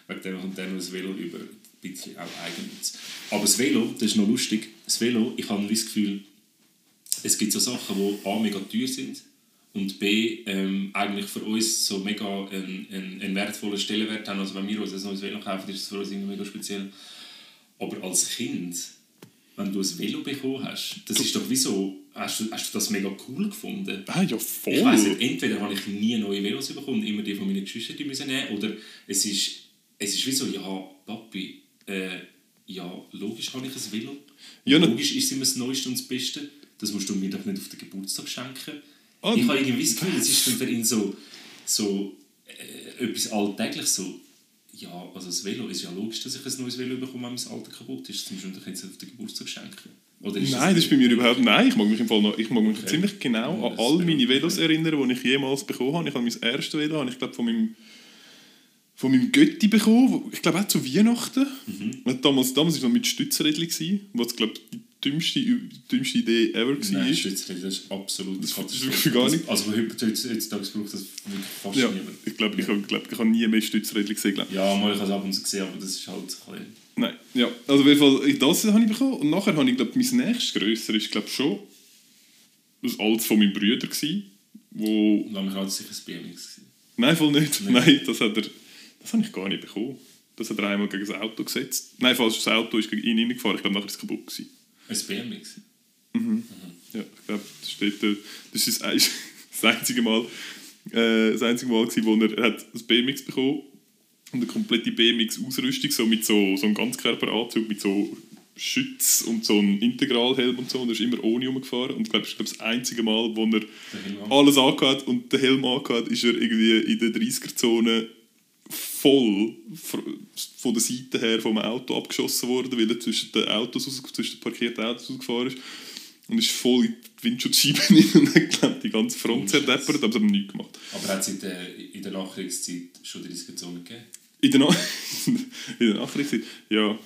wegen dem kommt dann noch das Velo über, ein bisschen auch Eigennutz. Aber das Velo, das ist noch lustig, das Velo, ich habe das Gefühl, es gibt so Sachen, die A, mega teuer sind und B, ähm, eigentlich für uns so mega einen, einen, einen wertvollen Stellenwert haben. Also wenn wir uns ein neues Velo kaufen, ist das für uns irgendwie mega speziell. Aber als Kind, wenn du ein Velo bekommen hast, das ist doch wie so, hast du, hast du das mega cool gefunden? Ah ja, voll. Ich weiss nicht, entweder habe ich nie neue Velos bekommen, und immer die von meinen Geschwistern die müssen nehmen, oder es ist, es ist wie so, ja, Papi, äh, ja, logisch habe ich ein Velo. Ja, logisch ist es immer das Neueste und das Beste. Das musst du mir doch nicht auf den Geburtstag schenken. Ah, ich habe irgendwie das Gefühl, es ist dann für ihn so, so äh, etwas Alltägliches, so, ja, also das Velo ist ja logisch, dass ich ein neues Velo bekomme, wenn mein alte kaputt ist. Das musst du mir doch jetzt auf den Geburtstag schenken. Oder ist Nein, das ist bei mir überhaupt Nein, ich mag mich im Fall noch, ich mag mich Okay. ziemlich genau Ja, an das all meine okay. Velos erinnern, die ich jemals bekommen habe. Ich habe mein erstes Velo, habe ich glaube von meinem von meinem Götti bekommen, wo- ich glaube auch zu Weihnachten. Mhm. Damals, damals war es noch mit Stützrädchen, gewesen, was glaube die dümmste, die dümmste Idee ever war. Nein, Stützräder, das ist absolut Das- ist Katastrophe. wirklich gar nicht- Also heutzutage braucht das wirklich fast Ja, niemand. ich glaube, ich, habe- glaub, ich habe nie mehr Stützrädchen gesehen. Glaub. Ja, mal, ich habe es ab und zu gesehen, aber das ist halt ein bisschen... Nein, ja. Also auf jeden Fall, das habe ich bekommen. Und nachher habe ich, glaube mein nächstes grösser ist, glaube schon das altes von meinem Bruder gewesen, wo... Lange hat es sicher ein BMX gewesen. Nein, voll nicht. Nein. Nein, das hat er... Das habe ich gar nicht bekommen. Das hat er einmal gegen das Auto gesetzt. Nein, falsch, das Auto ist gegen ihn reingefahren. Ich glaube, nachher ist es kaputt gewesen. Ein BMX? Ja, ich glaube, das steht da. Das ist das einzige Mal, äh, das einzige Mal gewesen, wo er, er hat das BMX bekommen und eine komplette BMX-Ausrüstung, so mit so, so einem Ganzkörperanzug, mit so Schütz und so einem Integralhelm und so. Und er ist immer ohne rumgefahren. Und ich glaube, das ist glaub, das einzige Mal, wo er alles angehört und den Helm angehört, ist er irgendwie in der 30er-Zone voll von der Seite her vom Auto abgeschossen worden, weil er zwischen den Autos, aus, zwischen den parkierten Autos ausgefahren ist. Und ist voll in die Windschutzscheibe rein und hat die ganze Front zerdeppert, aber es hat ihm nichts gemacht. Aber hat es in der, in der Nachkriegszeit schon die Risikazone gegeben? In der, Na in der Nachricht, ja,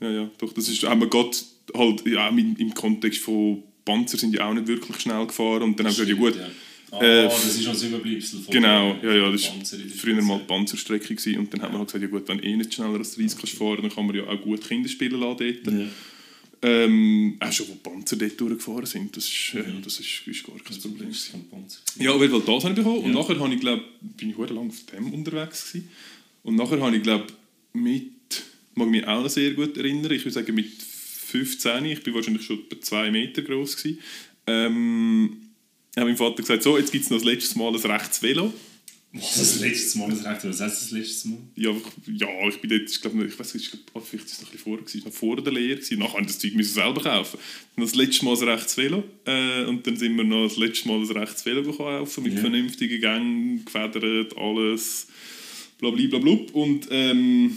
ja, ja, doch, das ist, haben wir gerade halt, ja, im, im Kontext von Panzer sind ja auch nicht wirklich schnell gefahren und dann haben wir gesagt, ja gut, Ja. Ah, Äh, das ist noch das Überbleibsel von Genau, der- ja, ja, das Panzer war früher mal die Panzerstrecke gewesen. und dann hat man halt gesagt, ja gut, wenn eh nicht schneller als 30 kannst fahren, dann kann man ja auch gut Kinder spielen lassen dort. Ja. Ähm, auch schon, wo Panzer dort durchgefahren sind, das ist, ja, das ist, ist gar kein Problem. Das ist kein Panzer. Ja, auf jeden Fall das habe ich bekommen. Und nachher habe ich, glaube bin ich lange auf dem unterwegs gewesen. Und nachher habe ich, glaube mit, mag mich auch noch sehr gut erinnern, ich würde sagen mit 15, ich bin wahrscheinlich schon etwa zwei Meter groß gewesen, ähm, hat mein Vater gesagt, so, jetzt gibt es noch das letzte Mal ein rechtes Velo. Was das letzte Mal das Recht? Was heißt das letzte Mal? Ja, ich, ja, ich bin dort, ich glaube, ich weiß nicht, ich oh, vielleicht ist es noch ein bisschen vorher, gewesen, noch vor der Lehre gewesen. Nachher habe ich das Zeug müssen selber kaufen. Dann das letzte Mal ein rechtes Velo äh, und dann sind wir noch das letzte Mal ein rechtes Velo kaufen mit Ja. vernünftigen Gängen, gefedert, alles, blablabla. Und ähm,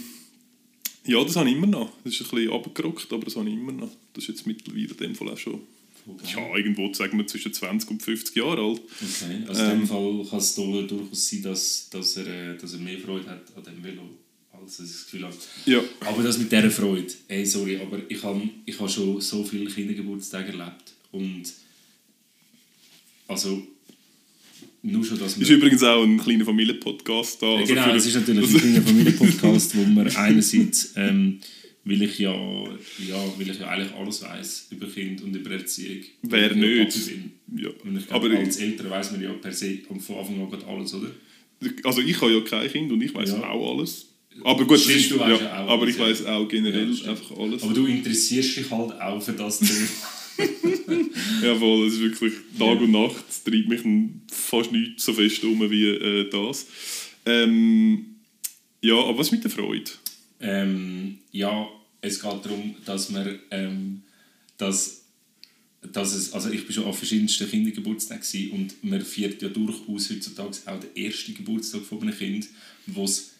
ja, das habe ich immer noch. Das ist ein bisschen runtergerockt, aber das habe ich immer noch. Das ist jetzt mittlerweile in dem Fall auch schon, ja, irgendwo sagen wir zwischen 20 und 50 Jahre alt. Okay, also in Ähm. dem Fall kann es durchaus sein, dass, dass, er, äh, dass er mehr Freude hat an dem Velo, als er das Gefühl hat. Ja, Aber das mit dieser Freude, ey, sorry, aber ich habe ich hab schon so viele Kindergeburtstage erlebt und also nur schon, dass ist übrigens auch ein kleiner Familienpodcast da. Ja, also genau, für- es ist natürlich ein kleiner Familienpodcast, wo man einerseits, ähm, weil ich ja, ja, weil ich ja eigentlich alles weiß über Kind und über Erziehung. Wer nicht? Ja, Und ich aber glaube, als Eltern weiß man ja per se von Anfang an alles, oder? also ich habe ja kein Kind und ich weiß Ja. auch alles. Aber gut, Stimmt, ist, du ja, ja auch aber alles, ich weiß auch generell einfach alles. Aber du interessierst dich halt auch für das Thema. Jawohl, es ist wirklich Tag und Nacht. Es treibt mich fast nicht so fest um wie äh, das. Ähm, ja, aber was mit der Freude? ähm, ja, es geht darum, dass man, ähm, dass, dass es, also ich bin schon auf verschiedensten Kindergeburtstagen gewesen und man feiert ja durchaus heutzutage auch den ersten Geburtstag von einem Kind, wo es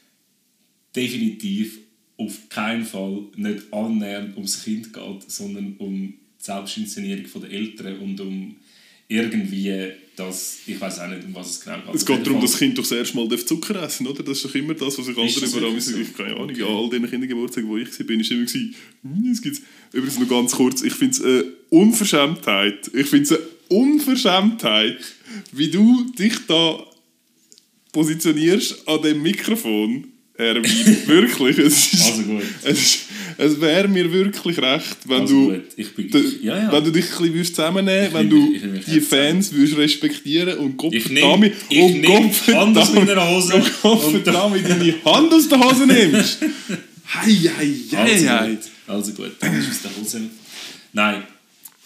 definitiv auf keinen Fall nicht annähernd ums Kind geht, sondern um die Selbstinszenierung der Eltern und um irgendwie das, ich weiß auch nicht, um was es genau geht. Es geht darum, dass das Kind doch das erste Mal Zucker essen darf, oder? Das ist doch immer das, was Ist andere überall so? Ich keine Ahnung, Okay. an all diesen Kindergeburtstagen, wo ich war, bin ich immer gewesen, hm, es gibt's. Übrigens noch ganz kurz, ich finde es eine Unverschämtheit. Ich finde es eine Unverschämtheit, wie du dich da positionierst an dem Mikrofon. Erwin, wirklich. Es, ist, Also gut. es, ist- es wäre mir wirklich recht, wenn Also du gut, ich bin, D- ich, ja, ja. Wenn du dich ein bisschen zusammennehmen wenn du mich- mich die Fans würdest respektieren und Gott verdammt und Gott verdammt deine Hand aus der Hose nimmst. Hei, hei, hei, Also hei. gut, also gut, dann ist aus der Hose. Nein,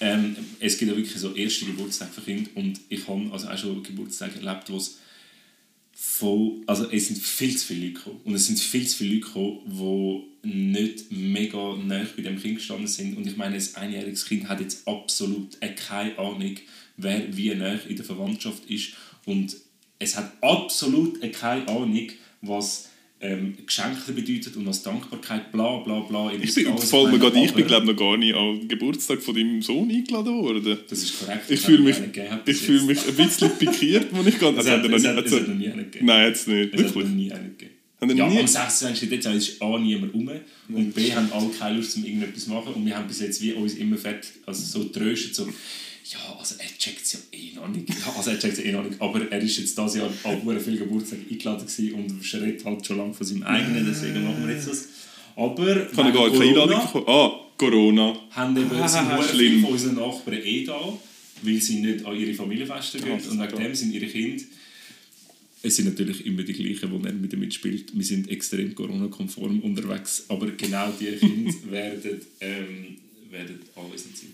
ähm, es gibt ja wirklich so erste Geburtstage für Kinder und ich habe also auch schon Geburtstage erlebt, wo es voll, also es sind viel zu viele Leute gekommen. Und es sind viel zu viele Leute gekommen, die nicht mega nah bei dem Kind gestanden sind. Und ich meine, ein einjähriges Kind hat jetzt absolut keine Ahnung, wer wie nah in der Verwandtschaft ist. Und es hat absolut keine Ahnung, was ähm, Geschenke bedeutet und was Dankbarkeit, bla bla bla. Ich bin, fällt mir gerade ich bin glaube noch gar nicht am Geburtstag von deinem Sohn eingeladen worden. Das ist korrekt. Ich fühle mich, ich fühle mich ein bisschen pikiert, wo ich gehe. Es hat, er es noch hat, es hat noch nie einen gegeben. Nein, jetzt nicht. Es hat noch nie einen gegeben. Ja, nie? am 26. Dezember ist A niemand rum und B haben alle keine Lust, um irgendetwas zu machen und wir haben bis jetzt wie uns immer fertig, also so tröstet, so ja, also er checkt es ja eh noch nicht. Ja, also er checkt ja eh noch nicht, aber er ist jetzt dieses Jahr an sehr viel Geburtstag eingeladen gewesen und schreit halt schon lange von seinem eigenen, deswegen machen wir jetzt das. Aber Ich habe gar keine Einladung bekommen. Ah, Corona. haben eben, Ah, sind sehr schlimm. viele von unseren Nachbarn eh da, weil sie nicht an ihre Familienfeste gehen. das und wegen dem sind ihre Kinder. Es sind natürlich immer die gleichen, die er mit mitspielt. Wir sind extrem Corona-konform unterwegs, aber genau diese Kinder werden, ähm, werden anwesend sein.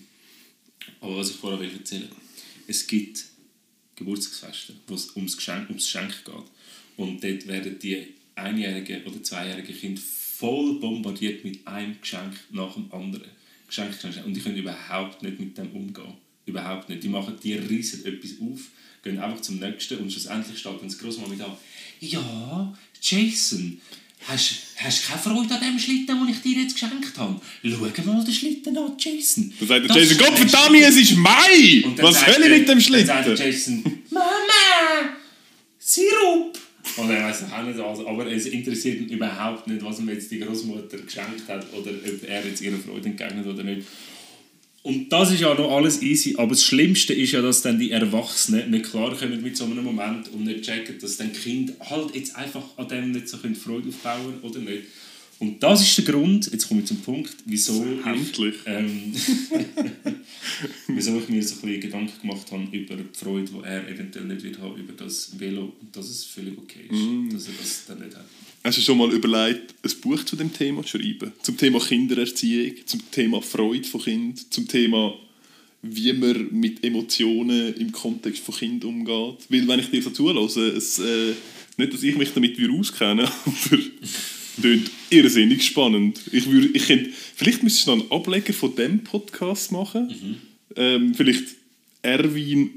Aber was ich vorher will es gibt Geburtstagsfeste, wo es ums Geschenk, ums Geschenk geht. Und dort werden die einjährigen oder zweijährigen Kinder voll bombardiert mit einem Geschenk nach dem anderen. Geschenk, Geschenk. Und die können überhaupt nicht mit dem umgehen. Überhaupt nicht. Die machen, die reissen etwas auf, gehen einfach zum nächsten und schlussendlich steht dann das Großmami da. Ja, Jason, Hast hast du keine Freude an dem Schlitten, den ich dir jetzt geschenkt habe? Schau mal den Schlitten an, Jason. Dann sagt der Das Jason, Gott verdammt, es ist Mai! Was soll ich mit dem Dann sagt Schlitten? Jason, Mama, Sirup. Und er weiß auch nicht was, aber es interessiert ihn überhaupt nicht, was ihm jetzt die Großmutter geschenkt hat oder ob er jetzt ihre Freude entgegnet oder nicht. Und das ist ja noch alles easy, aber das Schlimmste ist ja, dass dann die Erwachsenen nicht klarkommen mit so einem Moment und nicht checken, dass dann Kinder halt jetzt einfach an dem nicht so können Freude aufbauen oder nicht. Und das ist der Grund, jetzt komme ich zum Punkt, wieso ich, ähm, wieso ich mir so ein bisschen Gedanken gemacht habe über die Freude, die er eventuell nicht wird haben über das Velo und dass es völlig okay ist, Mm. dass er das dann nicht hat. Hast du schon mal überlegt, ein Buch zu dem Thema zu schreiben? Zum Thema Kindererziehung, zum Thema Freude von Kind, zum Thema, wie man mit Emotionen im Kontext von Kind umgeht? Weil, wenn ich dir so zulasse, es, äh, nicht, dass ich mich damit auskenne, aber klingt irrsinnig spannend. Ich würde, ich könnte, vielleicht müsstest du noch einen Ableger von dem Podcast machen. Ähm, vielleicht Erwin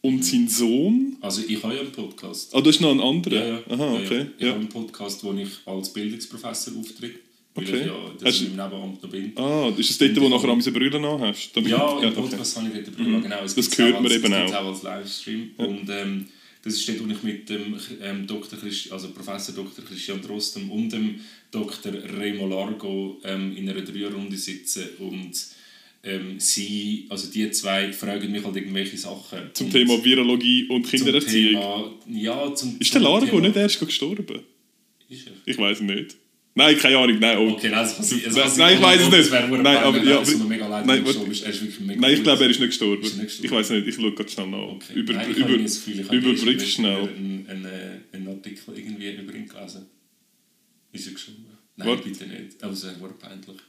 und sein Sohn. Also ich habe ja einen Podcast. Ah, du hast noch einen anderen? Ja, ja. Aha, Ja, okay. ja. Ich Ja. habe einen Podcast, wo ich als Bildungsprofessor auftritt, weil Okay. ich ja das Hast im Nebenamt noch bin. Ah, ist das dort, wo du nachher an Brüllen an hast? Damit- Ja, im okay. Podcast habe ich dort darüber genau. Es Das hört auch man eben auch. auch als Livestream. Und ähm, das ist dort, wo ich mit dem ähm, Dr. Christ, also Professor Dr. Christian Drostem und dem Dr. Remo Largo ähm, in einer Dreierrunde sitze und ähm, sie, also die zwei, fragen mich halt irgendwelche Sachen. Zum Und Thema Virologie und Kindererziehung. Thema, ja, zum, Ist der Largo Thema- nicht erst gestorben? Ist er? Ich weiß nicht. Nein, keine Ahnung. Nein, oh. Okay, nein, das kann sein. Es Nein, ich weiss es nicht. Nein, nein, aber- ja, aber- mega leid, nein, gestorben ist. Er ist wirklich mega Nein, ich glaube, er ist nicht gestorben. Ist nicht gestorben? Ich weiß nicht, ich schaue gerade schnell nach. Okay. Über, Nein, ich über, ich habe überbrück schnell. Einen, einen, einen Artikel irgendwie über ihn gelesen. Ist er gestorben? Nein, Was? bitte nicht. Aber es wäre peinlich.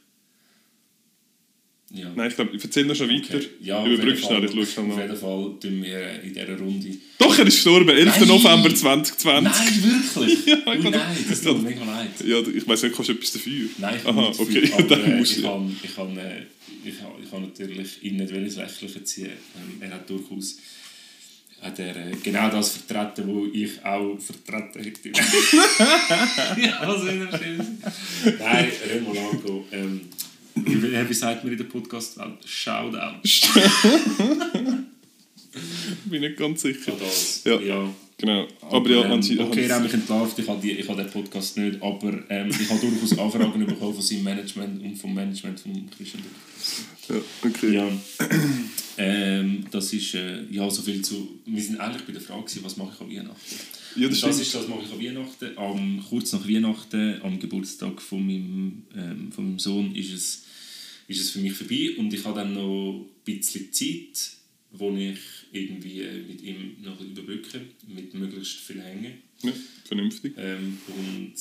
Ja. Nein, ich glaube, erzähl noch schon weiter. Okay. Ja, auf Überbrück jeden schnell, ich schaue schnell Auf nach. jeden Fall tun wir in dieser Runde. Doch, er ist gestorben. 11. Nein! November 2020. Nein, wirklich? Ja, kann- nein, das tut mir mega leid. Ja, ich weiß nicht, kannst du etwas dafür? Nein, ich Aha, okay, viel, aber dann äh, musst ich kann, ich kann, äh, ich kann, ich kann natürlich ihn nicht ins Lächerliche ziehen. Ähm, er hat durchaus hat er, äh, genau das vertreten, was ich auch vertreten hätte. ja, was will er Nein, Remo Largo, ähm, wie, wie sagt man in der Podcast-Welt? Shoutout. Bin nicht ganz sicher. Das. Ja. ja. Genau. Aber ja, ähm, okay, er hat mich entlarvt, ich habe, die, ich habe den Podcast nicht, aber ähm, ich habe durchaus Anfragen bekommen von seinem Management und vom Management von Christian Ja, okay. Ja, ähm, das ist äh, ja so viel zu. Wir sind eigentlich bei der Frage, was mache ich an Weihnachten? Ja, das das ist das mache ich an Weihnachten. Am, kurz nach Weihnachten, am Geburtstag von meinem, ähm, von meinem Sohn, ist es, ist es für mich vorbei und ich habe dann noch ein bisschen Zeit, wo ich irgendwie äh, mit ihm noch überbrücke, mit möglichst viel Hängen. Ja, vernünftig. Ähm, und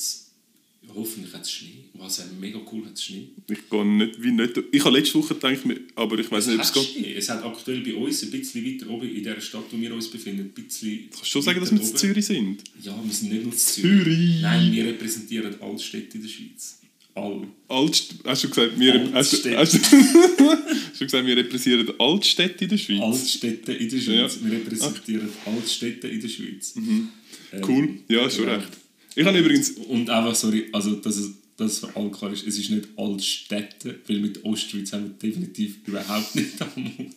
hoffentlich hat es Schnee. Was wäre mega cool, hat es Schnee. Ich gehe nicht wie nicht. Ich habe letzte Woche gedacht, aber ich weiß nicht, ob es geht. Schnee. Es hat aktuell bei uns ein bisschen weiter oben in der Stadt, wo wir uns befinden, ein bisschen. Kannst du schon sagen, dass wir in. Zürich sind? Ja, wir sind nicht nur in Zürich. Zürich! Nein, wir repräsentieren alle Städte in der Schweiz. Alle. Altst hast du gesagt, wir, hast, du, hast, du, hast du gesagt, wir repräsentieren Altstädte in der Schweiz? Altstädte in der Schweiz. Ja. Mhm. Wir repräsentieren Altstädte in der Schweiz. Ähm, Cool, ja, hast schon genau. recht. Ich habe übrigens. Und einfach, sorry, also dass es das für alle klar ist, es ist nicht Altstädte, weil mit Ostschweiz haben wir definitiv überhaupt nicht am Mund.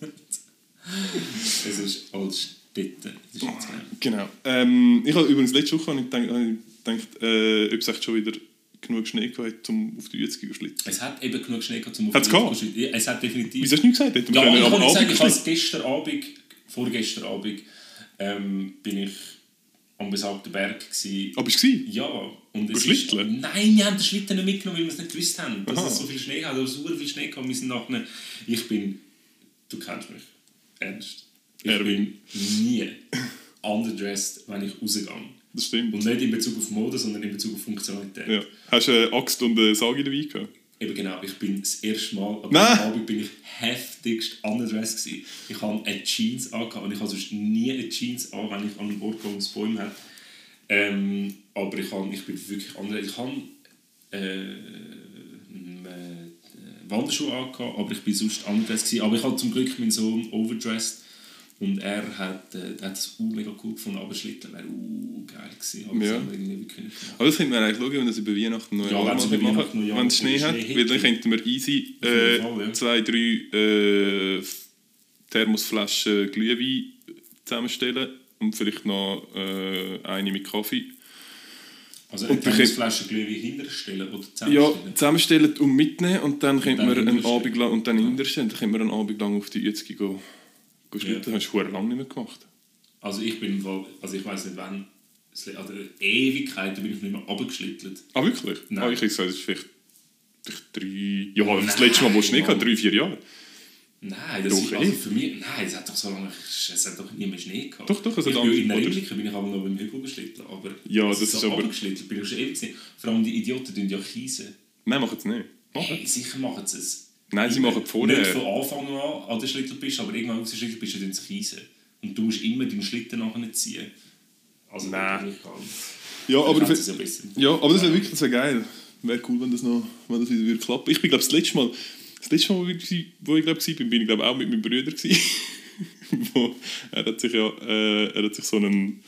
Es ist Altstädte in der Schweiz. genau. Genau. Ähm, ich habe übrigens letzte Woche gedacht äh, ob es echt schon wieder genug Schnee gehabt um auf die 40 zu schlitzen. Es hat eben genug Schnee gehabt, um auf Hat's die gehabt? Luft zu schießen. Ja, Es hat definitiv. Wieso hast du nicht gesagt? Hätten Ja, können ich kann nicht sagen, ich habe gestern Abend, vorgestern Abend, ähm, bin ich am besagten Berg. Aber du gewesen? Ja, und es ist? Nein, wir haben den Schlitten nicht mitgenommen, weil wir es nicht gewusst haben, dass Aha. es so viel Schnee hat. Also so viel Schnee gehabt, wir sind nachher... Ich bin... Du kennst mich. Ernst. Ich Erwin. bin nie underdressed, wenn ich rausgehe. Das stimmt. Und nicht in Bezug auf Mode, sondern in Bezug auf Funktionalität. Ja. Hast du eine Axt und eine Sage dabei gehabt? Eben genau, ich bin das erste Mal, diesem Abend bin ich heftigst underdressed gewesen. Ich habe eine Jeans angehabt und ich habe sonst nie eine Jeans an, wenn ich an einem Ort gehe, es Bäume hat. Ähm, aber ich, habe, ich bin wirklich underdressed. Ich habe äh, äh, Wanderschuhe angehabt, aber ich bin sonst underdressed gewesen. Aber ich habe zum Glück meinen Sohn overdressed Und er hat, äh, hat das uh, mega cool gefunden, aber Schlitteln wäre uh, geil gewesen. Aber Ja. das haben wir irgendwie gemacht. Aber das könnte man eigentlich schauen, wenn es über Weihnachten noch Ja, machen. Weihnachten, Wenn es Schnee Schnee hat, weil dann könnten wir easy äh, Fall, ja. zwei, drei äh, Thermosflaschen Glühwein zusammenstellen und vielleicht noch äh, eine mit Kaffee. Also Und eine wir Thermosflasche Glühwein hinterstellen oder Ja, zusammenstellen? zusammenstellen und mitnehmen und dann könnten wir einen. Abend lang und dann hinterstellen, dann können wir einen Abend lang auf die Jetzige gehen. Schlitten. Das hast du lange nicht mehr gemacht. Also ich bin im Fall, also ich weiß nicht wann, also Ewigkeiten bin ich nicht mehr runtergeschlittelt. Ah, wirklich? Nein. Ah, ich hätte gesagt, das ist vielleicht, vielleicht drei... Ja, das Nein, letzte Mal, wo es Schnee hatte, drei, vier Jahre. Nein, das Doch, ist, also für mich, nein, es hat doch so lange, es hat doch nie mehr Schnee gehabt. Doch, doch, es hat bin, In der bin ich aber noch beim Hügel geschlitten, aber Ja, das ist so aber- bin ich schon ewig gewesen. Vor allem die Idioten tun ja Kiesen. Nein, machen es nicht. Machen. Hey, sicher machen sie es. Nein, sie machen vorher. Nicht von Anfang an an der Schlittel bist, aber irgendwann auf der Schlittel bist, dann sie Kiesen. Und du musst immer deinen Schlitten nachher ziehen. Also Nein. Ja, aber, für, ja ja, aber das wäre wirklich das wär geil. Wäre cool, wenn das, noch, wenn das wieder würde klappen. Ich bin, glaube das letzte Mal, das letzte Mal, wo ich, wo ich glaub, war, bin, ich glaube auch mit meinem Bruder. wo, er hat sich ja äh, er hat sich so einen,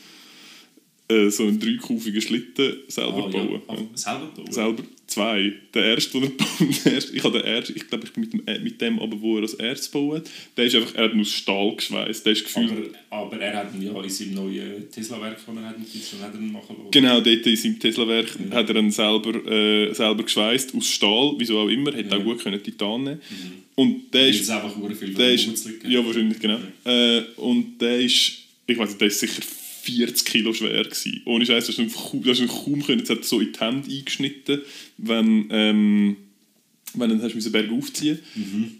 äh, so einen dreikurvigen Schlitten selber Ah, gebaut. ja. Selber bauen? Selber zwei. Der erste, den er erste, ich habe den ersten, ich glaube, ich bin mit dem, äh, mit dem aber, wo er als erstes hat, der ist einfach, er hat aus Stahl geschweißt. Der ist gefühlt, Aber, aber er hat ihn ja in seinem neuen Tesla-Werk, das er hat, in Deutschland hat er machen lassen. Genau, dort in seinem Tesla-Werk hat er ihn selber, äh, selber geschweißt, aus Stahl, wieso auch immer, hätte auch gut können Titan nehmen Und der ist, einfach sehr viel der ist ja wahrscheinlich, genau. Äh, und der ist, ich weiß nicht, der ist sicher 40 Kilo schwer gewesen. Ohne Scheiß, das hast du kaum, das hast du kaum können, es hat so in die Hände eingeschnitten, wenn, ähm, wenn dann hast du Berg aufziehen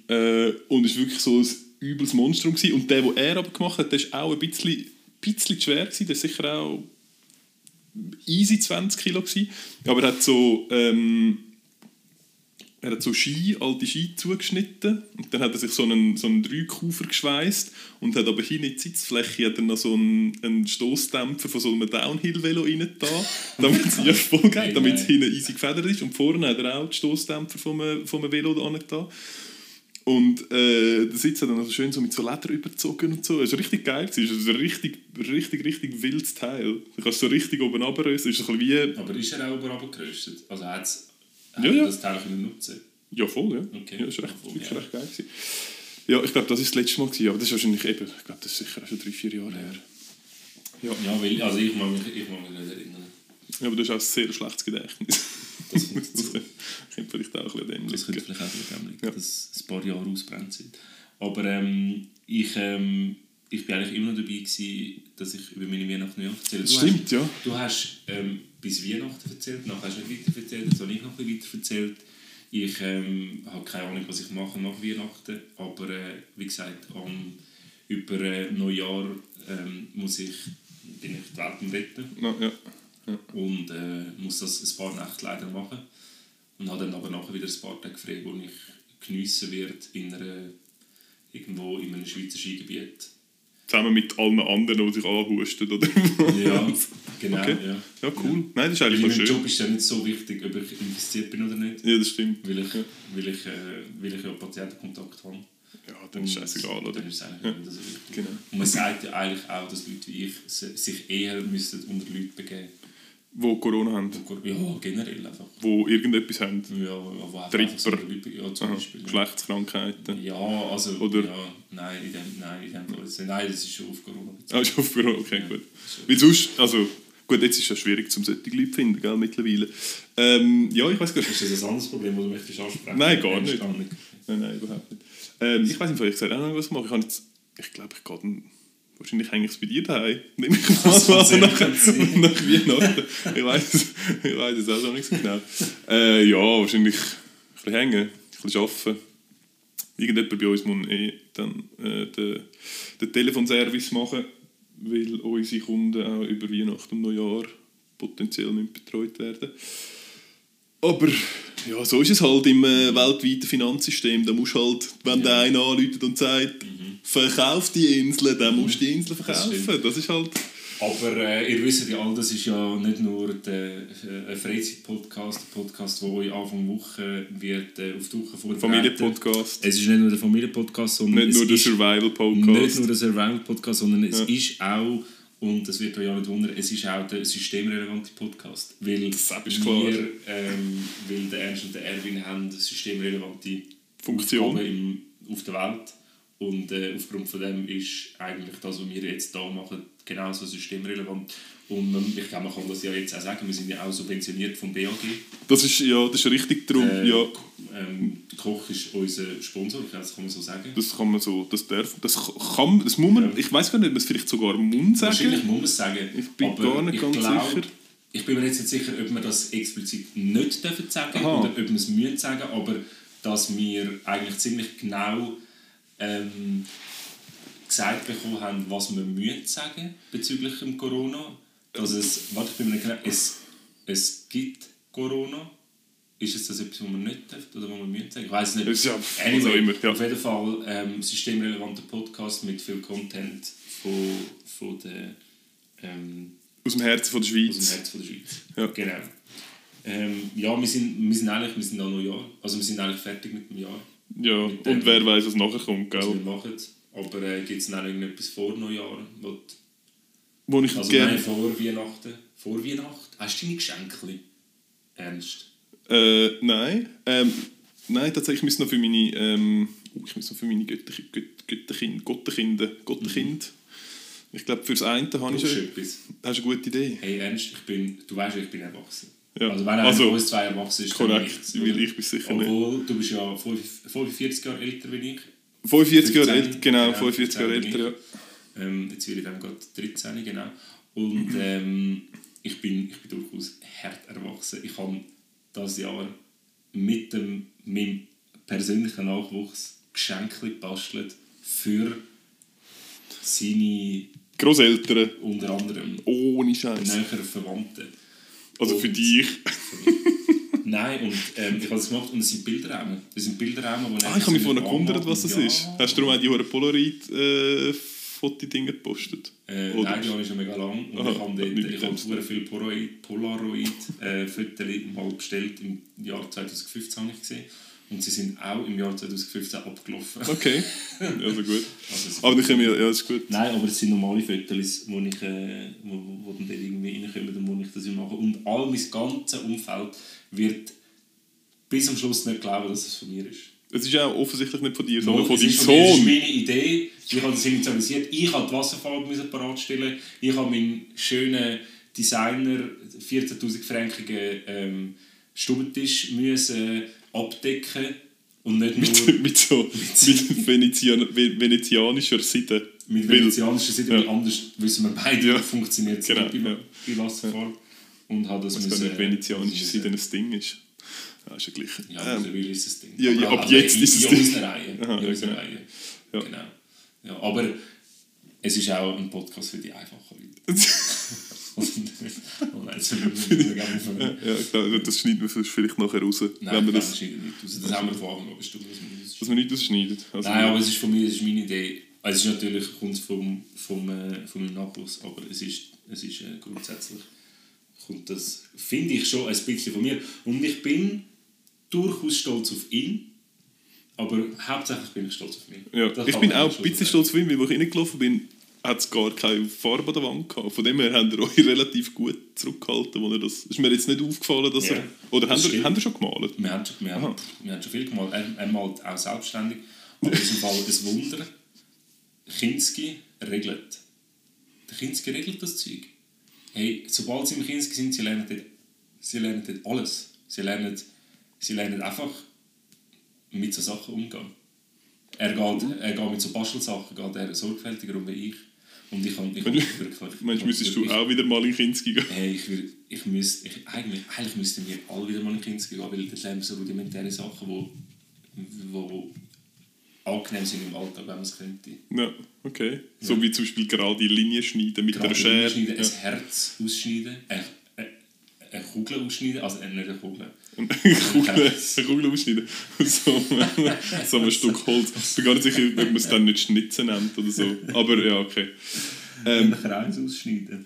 äh, und es war wirklich so ein übles Monstrum gewesen. Und der, den er aber gemacht hat, der ist auch ein bisschen, bisschen schwer gewesen, der ist sicher auch easy 20 Kilo gewesen. Aber er hat so, ähm, er hat so Ski, alte Ski zugeschnitten und dann hat er sich so einen, so einen Dreikufer geschweißt und hat aber hinten in die Sitzfläche hat er noch so einen, einen Stoßdämpfer von so einem Downhill-Velo rein da, damit es ja voll geil, damit es hinten easy gefedert ist und vorne hat er auch die Stoßdämpfer vom, vom Velo da da. Und äh, der Sitz hat dann also schön so mit so Leder überzogen und so. Es war richtig geil. Es ist ein richtig, richtig, richtig wildes Teil. Du kannst so richtig oben runterrösten. Es ist ein bisschen wie... Aber ist er auch oben runtergeröstet? Also hat es Ja, ja. das Teil können nutzen Ja, voll, ja. Okay. ja das war echt, Voll geil. recht geil. Gewesen. Ja, ich glaube, das war das letzte Mal. Gewesen, aber das ist wahrscheinlich eben... Ich glaube, das ist sicher schon drei, vier Jahre her. Ja. Ja, weil, also ich mag mich, ich mag mich nicht erinnern. ja, aber du hast auch ein sehr schlechtes Gedächtnis. Das kommt das dazu. könnte vielleicht auch ein bisschen an dem Das könnte vielleicht auch mit dem liegen, Ja. dass ein paar Jahre ausbrennt sind. Aber ähm, ich, ähm, ich bin eigentlich immer noch dabei gewesen, dass ich über meine Weihnachten erzähle. Das stimmt, ja. Du hast ähm, bis Weihnachten erzählt, nachher hast du nicht weiter erzählt, jetzt habe ich noch ein weiter erzählt. Ich ähm, habe keine Ahnung, was ich mache nach Weihnachten, aber äh, wie gesagt, am, über äh, Neujahr ähm, muss ich, bin ich die Welt am retten Ja, ja. und äh, muss das ein paar Nächte leider machen. Und habe dann aber nachher wieder ein paar Tage frei, wo ich geniessen werde in einer, irgendwo in einem Schweizer Skigebiet. Zusammen mit allen anderen, die sich anhusten, oder? Ja, genau. Okay. Ja. ja, cool. Nein, das ist eigentlich schön. Job ist ja nicht so wichtig, ob ich infiziert bin oder nicht, Ja, das stimmt. weil ich, Ja. weil ich, äh, weil ich ja Patientenkontakt habe. Ja, dann ist Und scheißegal, oder? Dann ist es eigentlich Ja. nicht so wichtig. Genau. Und man sagt ja eigentlich auch, dass Leute wie ich sich eher müssten unter Leute begeben Wo Corona haben. Ja, generell einfach. Wo irgendetwas haben. Ja, wo Tripper. ja, zum Aha. Beispiel. ja. Geschlechtskrankheiten. Ja, also, Oder- ja, nein, in dem, nein, in dem. Also, Nein, das ist schon auf Corona. Ah, ist auf Corona, okay, Ja. gut. Weil sonst, also, gut, jetzt ist es ja schwierig, zum solche Leute zu finden, gell, mittlerweile. Ähm, ja, ich weiß gar nicht. Ist das ein anderes Problem, das du möchtest ansprechen? Nein, gar nicht. Nein, nein, überhaupt nicht. Ähm, ich weiß nicht, ich gesagt auch noch was machen. Ich habe jetzt, ich glaube, ich gehe wahrscheinlich hänge ich bei dir daheim. Nehme ich mal Das an, nach, nach Weihnachten. Ich weiß, ich weiß es auch noch nicht so genau. Äh, ja, wahrscheinlich ein bisschen hängen, ein bisschen arbeiten. Irgendjemand bei uns muss eh dann äh, den, den Telefonservice machen, weil unsere Kunden auch über Weihnachten und Neujahr potenziell müssen betreut werden aber ja, so ist es halt im äh, weltweiten Finanzsystem. Da musst halt, wenn der eine anruft und sagt, verkauf die Insel, dann musst du die Insel Das verkaufen. stimmt. Das, ist halt... Aber äh, ihr wisst ja all, das ist ja nicht nur der, äh, ein Freizeit-Podcast, ein Podcast, der euch Anfang Woche wird äh, auf die Woche vorbereitet. Familienpodcast. Es ist nicht nur der Familienpodcast, sondern Nicht nur es der ist Survival-Podcast. nicht nur der Survival-Podcast, sondern es Ja. ist auch, und das wird euch ja nicht wundern, es ist auch der systemrelevante Podcast. Weil Das ist klar. wir, ähm, weil der Ernst und der Erwin haben systemrelevante Funktion. Aufgaben im, auf der Welt. Und äh, aufgrund von dem ist eigentlich das, was wir jetzt hier machen, genauso systemrelevant. Und ähm, ich glaube, man kann das ja jetzt auch sagen, wir sind ja auch subventioniert vom BAG. Das ist, ja, das ist richtig drum. Äh, ja, Ähm, Koch ist unser Sponsor, ich glaube, das kann man so sagen. das kann man so, das darf, das kann, das muss man, Ja. ich weiß gar nicht, ob man es vielleicht sogar muss Wahrscheinlich sagen. muss man es sagen. Ich bin aber gar nicht ich ganz glaub, sicher. Ich bin mir jetzt nicht sicher, ob wir das explizit nicht dürfen sagen Aha. oder ob wir es müssen sagen, aber dass wir eigentlich ziemlich genau ähm, gesagt bekommen haben, was wir müssen sagen bezüglich dem Corona. Dass es, warte, ich bin mir nicht genau, es, es gibt Corona. Ist es das etwas, was wir nicht dürfen oder was wir müssen sagen? Ich weiß nicht. Das ist ja, Anyway, immer, ja. Auf jeden Fall ähm, systemrelevanter Podcast mit viel Content von, von der, ähm, Aus dem Herzen von der aus dem Schweiz. Herz von der Schweiz. Ja. Genau. Ähm, ja, wir sind, wir sind eigentlich wir sind auch noch Jahr. Also wir sind eigentlich fertig mit dem Jahr, Ja, dem- und wer weiß, was nachher kommt, was wir gell? machen. Aber äh, gibt es noch irgendetwas vor Neujahr? wo- Wo ich Also gerne... nein, vor Weihnachten. Vor Weihnachten? Hast du deine Geschenke? Ernst? Äh, nein. Ähm, nein, tatsächlich ich muss noch für meine, ähm, oh, ich muss noch für meine Götter, Göt- Götterkind, Gotterkinder, Gotterkind. Ich glaube, fürs eine habe ich schon... etwas? Hast du eine gute Idee? Hey Ernst, ich bin, du weißt, ich bin erwachsen. Ja. Also wenn einer Also, uns zwei erwachsen ist, dann Korrekt, ich, weil oder? ich bin sicher nicht. Obwohl, du bist ja 45 Jahre älter wie ich. 45 Jahre 15, älter, genau, genau, 45 Jahre 15 älter, ja. Ähm, jetzt werde ich dann gerade 13, genau. Und ähm, ich, bin, ich bin durchaus hart erwachsen. Ich habe dieses Jahr mit dem, meinem persönlichen Nachwuchs Geschenke gebastelt für seine Grosseltern, unter anderem ohne Scheiß. näheren Verwandten. Also für Und- dich. Nein, und ähm, ich habe es gemacht und es sind Bilderrahmen. Das sind Bilderrahmen, wo Ah, ich habe mich vorhin gewundert, was das ja. ist. Hast du darum auch die hohen Polaroid-Foto-Dinger gepostet? Äh, nein, die habe schon mega lang. Und Aha, ich habe dort, ich habe sehr viele Polaroid, Polaroid äh, mal bestellt im Jahr 2015 habe ich gesehen. Und sie sind auch im Jahr 2015 abgelaufen. Okay, also gut. Also Aber dann können wir, ja, das ist gut. Nein, aber es sind normale Fotos, wo, ich, äh, wo, wo dann irgendwie reinkommen und wo ich das mache. Und all mein ganzes Umfeld wird bis am Schluss nicht glauben, dass es von mir ist. Es ist auch offensichtlich nicht von dir, sondern von Es deinem mir, Das ist Sohn. meine Idee. Ich habe das initialisiert. Ich habe die Wasserfarbe müssen parat stellen. Ich habe meinen schönen Designer 14'000 frankigen ähm, Stubentisch müssen abdecken und nicht nur Mit, mit so mit Venezian, ve- venezianischer Seite. mit venezianischer Seite, Ja. weil anders wissen wir beide, Ja. funktioniert es Genau, nicht bei, ja. bei Wasserfarbe. Und habe das Was müssen, nicht venezianische Seite ein Ding ist. Ja, ist ja gleich. Ja, Ähm, mittlerweile ist es Ding. ja, ja, ab jetzt in, ist es in Ding. unserer Reihe. Aha, in unserer. Reihe. Ja. Genau. Ja, aber es ist auch ein Podcast für die einfachen Leute. ja, klar, das schneiden wir vielleicht nachher raus. Nein, wenn wir das das, schneiden nicht raus. Das haben wir Anfang an bestimmt. dass wir das- dass wir nicht ausschneiden. Also, Nein, aber es ist von mir, es ist meine Idee. Also es ist natürlich kommt vom, vom, äh, von meinem Nachwuchs, aber es ist, es ist äh, grundsätzlich kommt das, finde ich schon ein bisschen von mir. Und ich bin durchaus stolz auf ihn, aber hauptsächlich bin ich stolz auf mich. Ja, Das ich bin auch ein bisschen stolz auf ihn, weil ich reingelaufen bin, hat es gar keine Farbe an der Wand gehabt. Von dem her habt ihr euch relativ gut zurückgehalten. Wo das, ist mir jetzt nicht aufgefallen, dass Ja, er... Oder das habt ihr, habt ihr schon gemalt? Wir haben schon, wir haben, Aha. wir haben schon viel gemalt. Er, er malt auch selbstständig. Aber in diesem Fall ein Wunder. Kinski regelt. Der Kinski regelt das Zeug. Hey, sobald sie im Kinski sind, sie lernen dort, sie lernen dort alles. Sie lernen, sie lernen einfach mit so Sachen umgehen. Er geht, er geht mit so Bastelsachen geht er sorgfältiger um wie ich. Und ich kann, ich kann wirklich... Meinst du, müsstest du auch wieder mal in Kinski gehen? Hey, ich, will, ich, müsste, ich eigentlich, eigentlich müssten wir alle wieder mal in Kinski gehen, weil dort lernen wir so rudimentäre Sachen, die wo, wo angenehm sind im Alltag, wenn man es könnte. Ja, okay. So wie zum Beispiel gerade die Linie schneiden mit Gerade einer Schere. ausschneiden, Ja. ein Herz ausschneiden, eine, eine, Kugel ausschneiden, also äh, nicht eine Kugel. Eine Kugel, eine Kugel ausschneiden. So, so ein Stück Holz. Ich bin gar nicht sicher, ob man es dann nicht Schnitzen nennt oder so. Aber ja, okay. einen Kreis ausschneiden.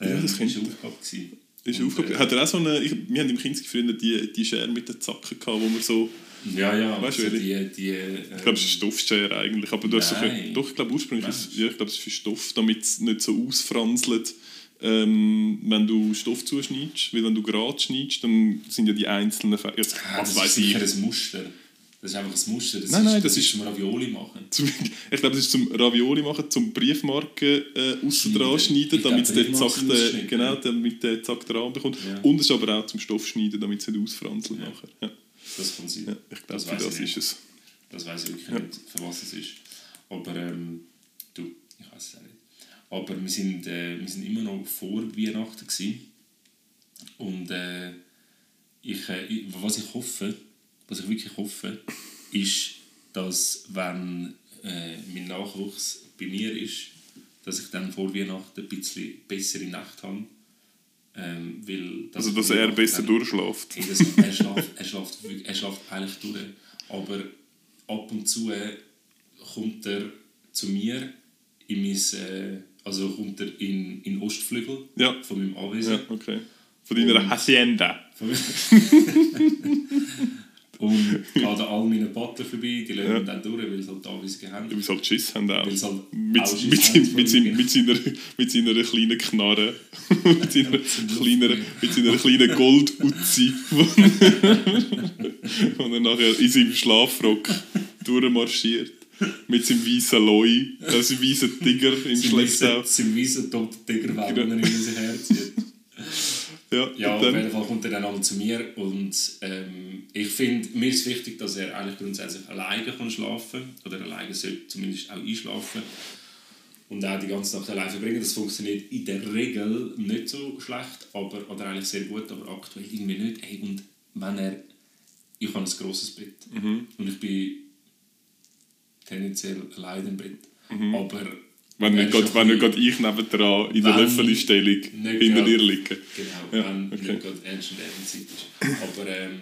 Ähm, das könnte- ist eine Aufgabe gewesen. Ist aufgegangen. äh, Hat er auch so eine, ich, wir haben im Kinski früher die, die Schere mit den Zacken gehabt, wo man so, Ja, ja, Weißt also die, die, ähm, ich glaube es ist eine Stoffschere eigentlich, aber du hast so, Nein. doch, ich glaube ursprünglich, ist, ja, ich glaube es ist für Stoff, damit es nicht so ausfranselt, ähm, wenn du Stoff zuschneidest, weil wenn du gerade schneidest, dann sind ja die einzelnen, Fä- ja, Ah, das weiß ist ich, sicher ein Muster. Das ist einfach ein Muster. Das Nein, ist, nein, das das ist ist- zum Ravioli machen. Zum, ich glaube, das ist zum Ravioli machen, zum Briefmarken äh, aussen dran Schneiden. Ich damit es glaube, den Briefmarken Zack, sind den, ausgeschnitten, genau, damit der Rahmen bekommt. Ja. Und es ist aber auch zum Stoff schneiden, damit es nicht ausfranzelt Ja. nachher. Ja. Das kann sein. Ja, ich glaube, Das für das ich ist es. Das weiß ich wirklich nicht, für was es ist. Aber ähm, du, ich weiß es auch nicht. Aber wir sind, äh, wir sind immer noch vor Weihnachten gewesen. Und äh, ich, äh, was ich hoffe, was ich wirklich hoffe, ist, dass wenn äh, mein Nachwuchs bei mir ist, dass ich dann vor Weihnachten ein bisschen bessere Nacht habe. Ähm, weil das Also, dass er besser dann- durchschläft. Hey, das, er, schläft, er, schläft, er schläft eigentlich durch. Aber ab und zu äh, kommt er zu mir in mein, äh, also kommt er in, in den Ostflügel Ja. von meinem Anwesen. Ja, okay. Von deiner Und- Hacienda. Von- und geht an all meinen Butler vorbei, die lassen Ja. dann durch, weil sie halt Anweisungen haben. Weil sie halt Schiss haben auch. Weil sie halt Mit, auch mit, haben mit, vor mit, seiner, mit seiner kleinen Knarre. mit, seiner kleinen, mit seiner kleinen Gold-Uzi. Und er nachher in seinem Schlafrock durchmarschiert. Mit seinem weißen Loi, äh, seinem weißen Tiger im Schlepptau. weißer- Sein weißer toter Tiger, weil Genau. er in unser Herz zieht. Ja, Ja, auf jeden Fall kommt er dann einmal zu mir und ähm, ich finde, mir ist wichtig, dass er eigentlich grundsätzlich alleine kann schlafen oder alleine sollte zumindest auch einschlafen und auch die ganze Nacht alleine verbringen. Das funktioniert in der Regel nicht so schlecht, aber, oder eigentlich sehr gut, aber aktuell irgendwie nicht. Hey, und wenn er, ich habe ein grosses Bett Mhm. und ich bin tendenziell alleine im Bett, Mhm. aber wenn nicht ein wenn nicht gerade ich nebendran in der Löffelstellung hinter dir liege. Genau, Ja, wenn okay. nicht gerade ernst und Zeit ist. Aber ähm,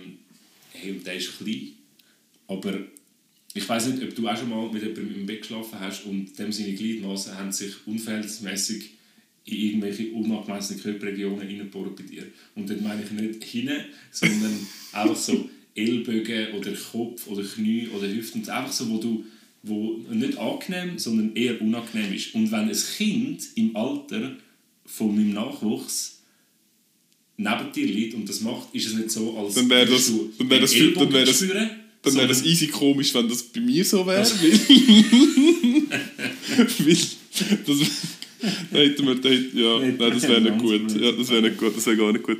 hey, der ist klein. Aber ich weiß nicht, ob du auch schon mal mit jemandem im Bett geschlafen hast und dem seine Gliedmaßen haben sich unverhältnismäßig in irgendwelche unangemessenen Körperregionen reingebohrt bei dir. Und dort meine ich nicht hinten, sondern einfach so Ellbogen oder Kopf oder Knie oder Hüften. Einfach so, wo du wo nicht angenehm, sondern eher unangenehm ist. Und wenn ein Kind im Alter von meinem Nachwuchs neben dir liegt und das macht, ist es nicht so, als Dann wär würdest das- du dann wär den das dann Ellbogen wär das- spüren, Dann wäre das easy komisch, wenn das bei mir so wäre. Das- Weil, das, da hätten wir, da hätten, ja, nein, das wäre nicht gut. Ja, das wäre nicht gut, das wäre gar nicht gut.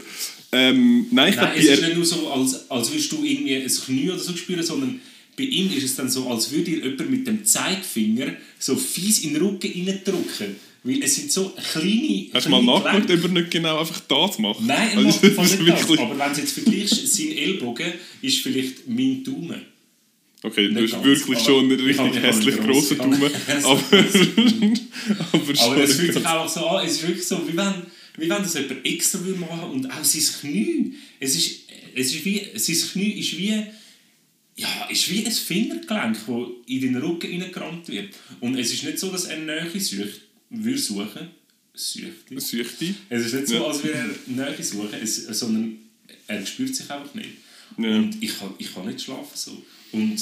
Ähm, nein, ich Nein, glaube, es ist nicht nur so, als, als würdest du irgendwie ein Knie oder so spüren, sondern bei ihm ist es dann so, als würde dir jemand mit dem Zeigefinger so fies in den Rücken reindrücken. Weil es sind so kleine. hast du mal nachgedacht, ob er nicht genau einfach das macht? Nein, er Also, macht ist nicht das. Aber wenn du jetzt vergleichst, sein Ellbogen ist vielleicht mein Daumen. Okay, du Nicht hast ganz, wirklich schon einen ich richtig hässlich grossen Daumen. Aber, es fühlt sich auch so an, es ist wirklich so, wie wenn, wie wenn das jemand extra will machen und auch sein Knie. Es ist, es ist wie, sein Knie ist wie, ja, ist wie ein Fingergelenk, das in den Rücken reingerammt wird. Und es ist nicht so, dass er Nähe sucht, würde suchen. Sucht. Süchtig. Es ist nicht so, Ja. als würde er Nähe suchen, es, sondern er spürt sich einfach nicht. Ja. Und ich kann, ich kann nicht schlafen so. Und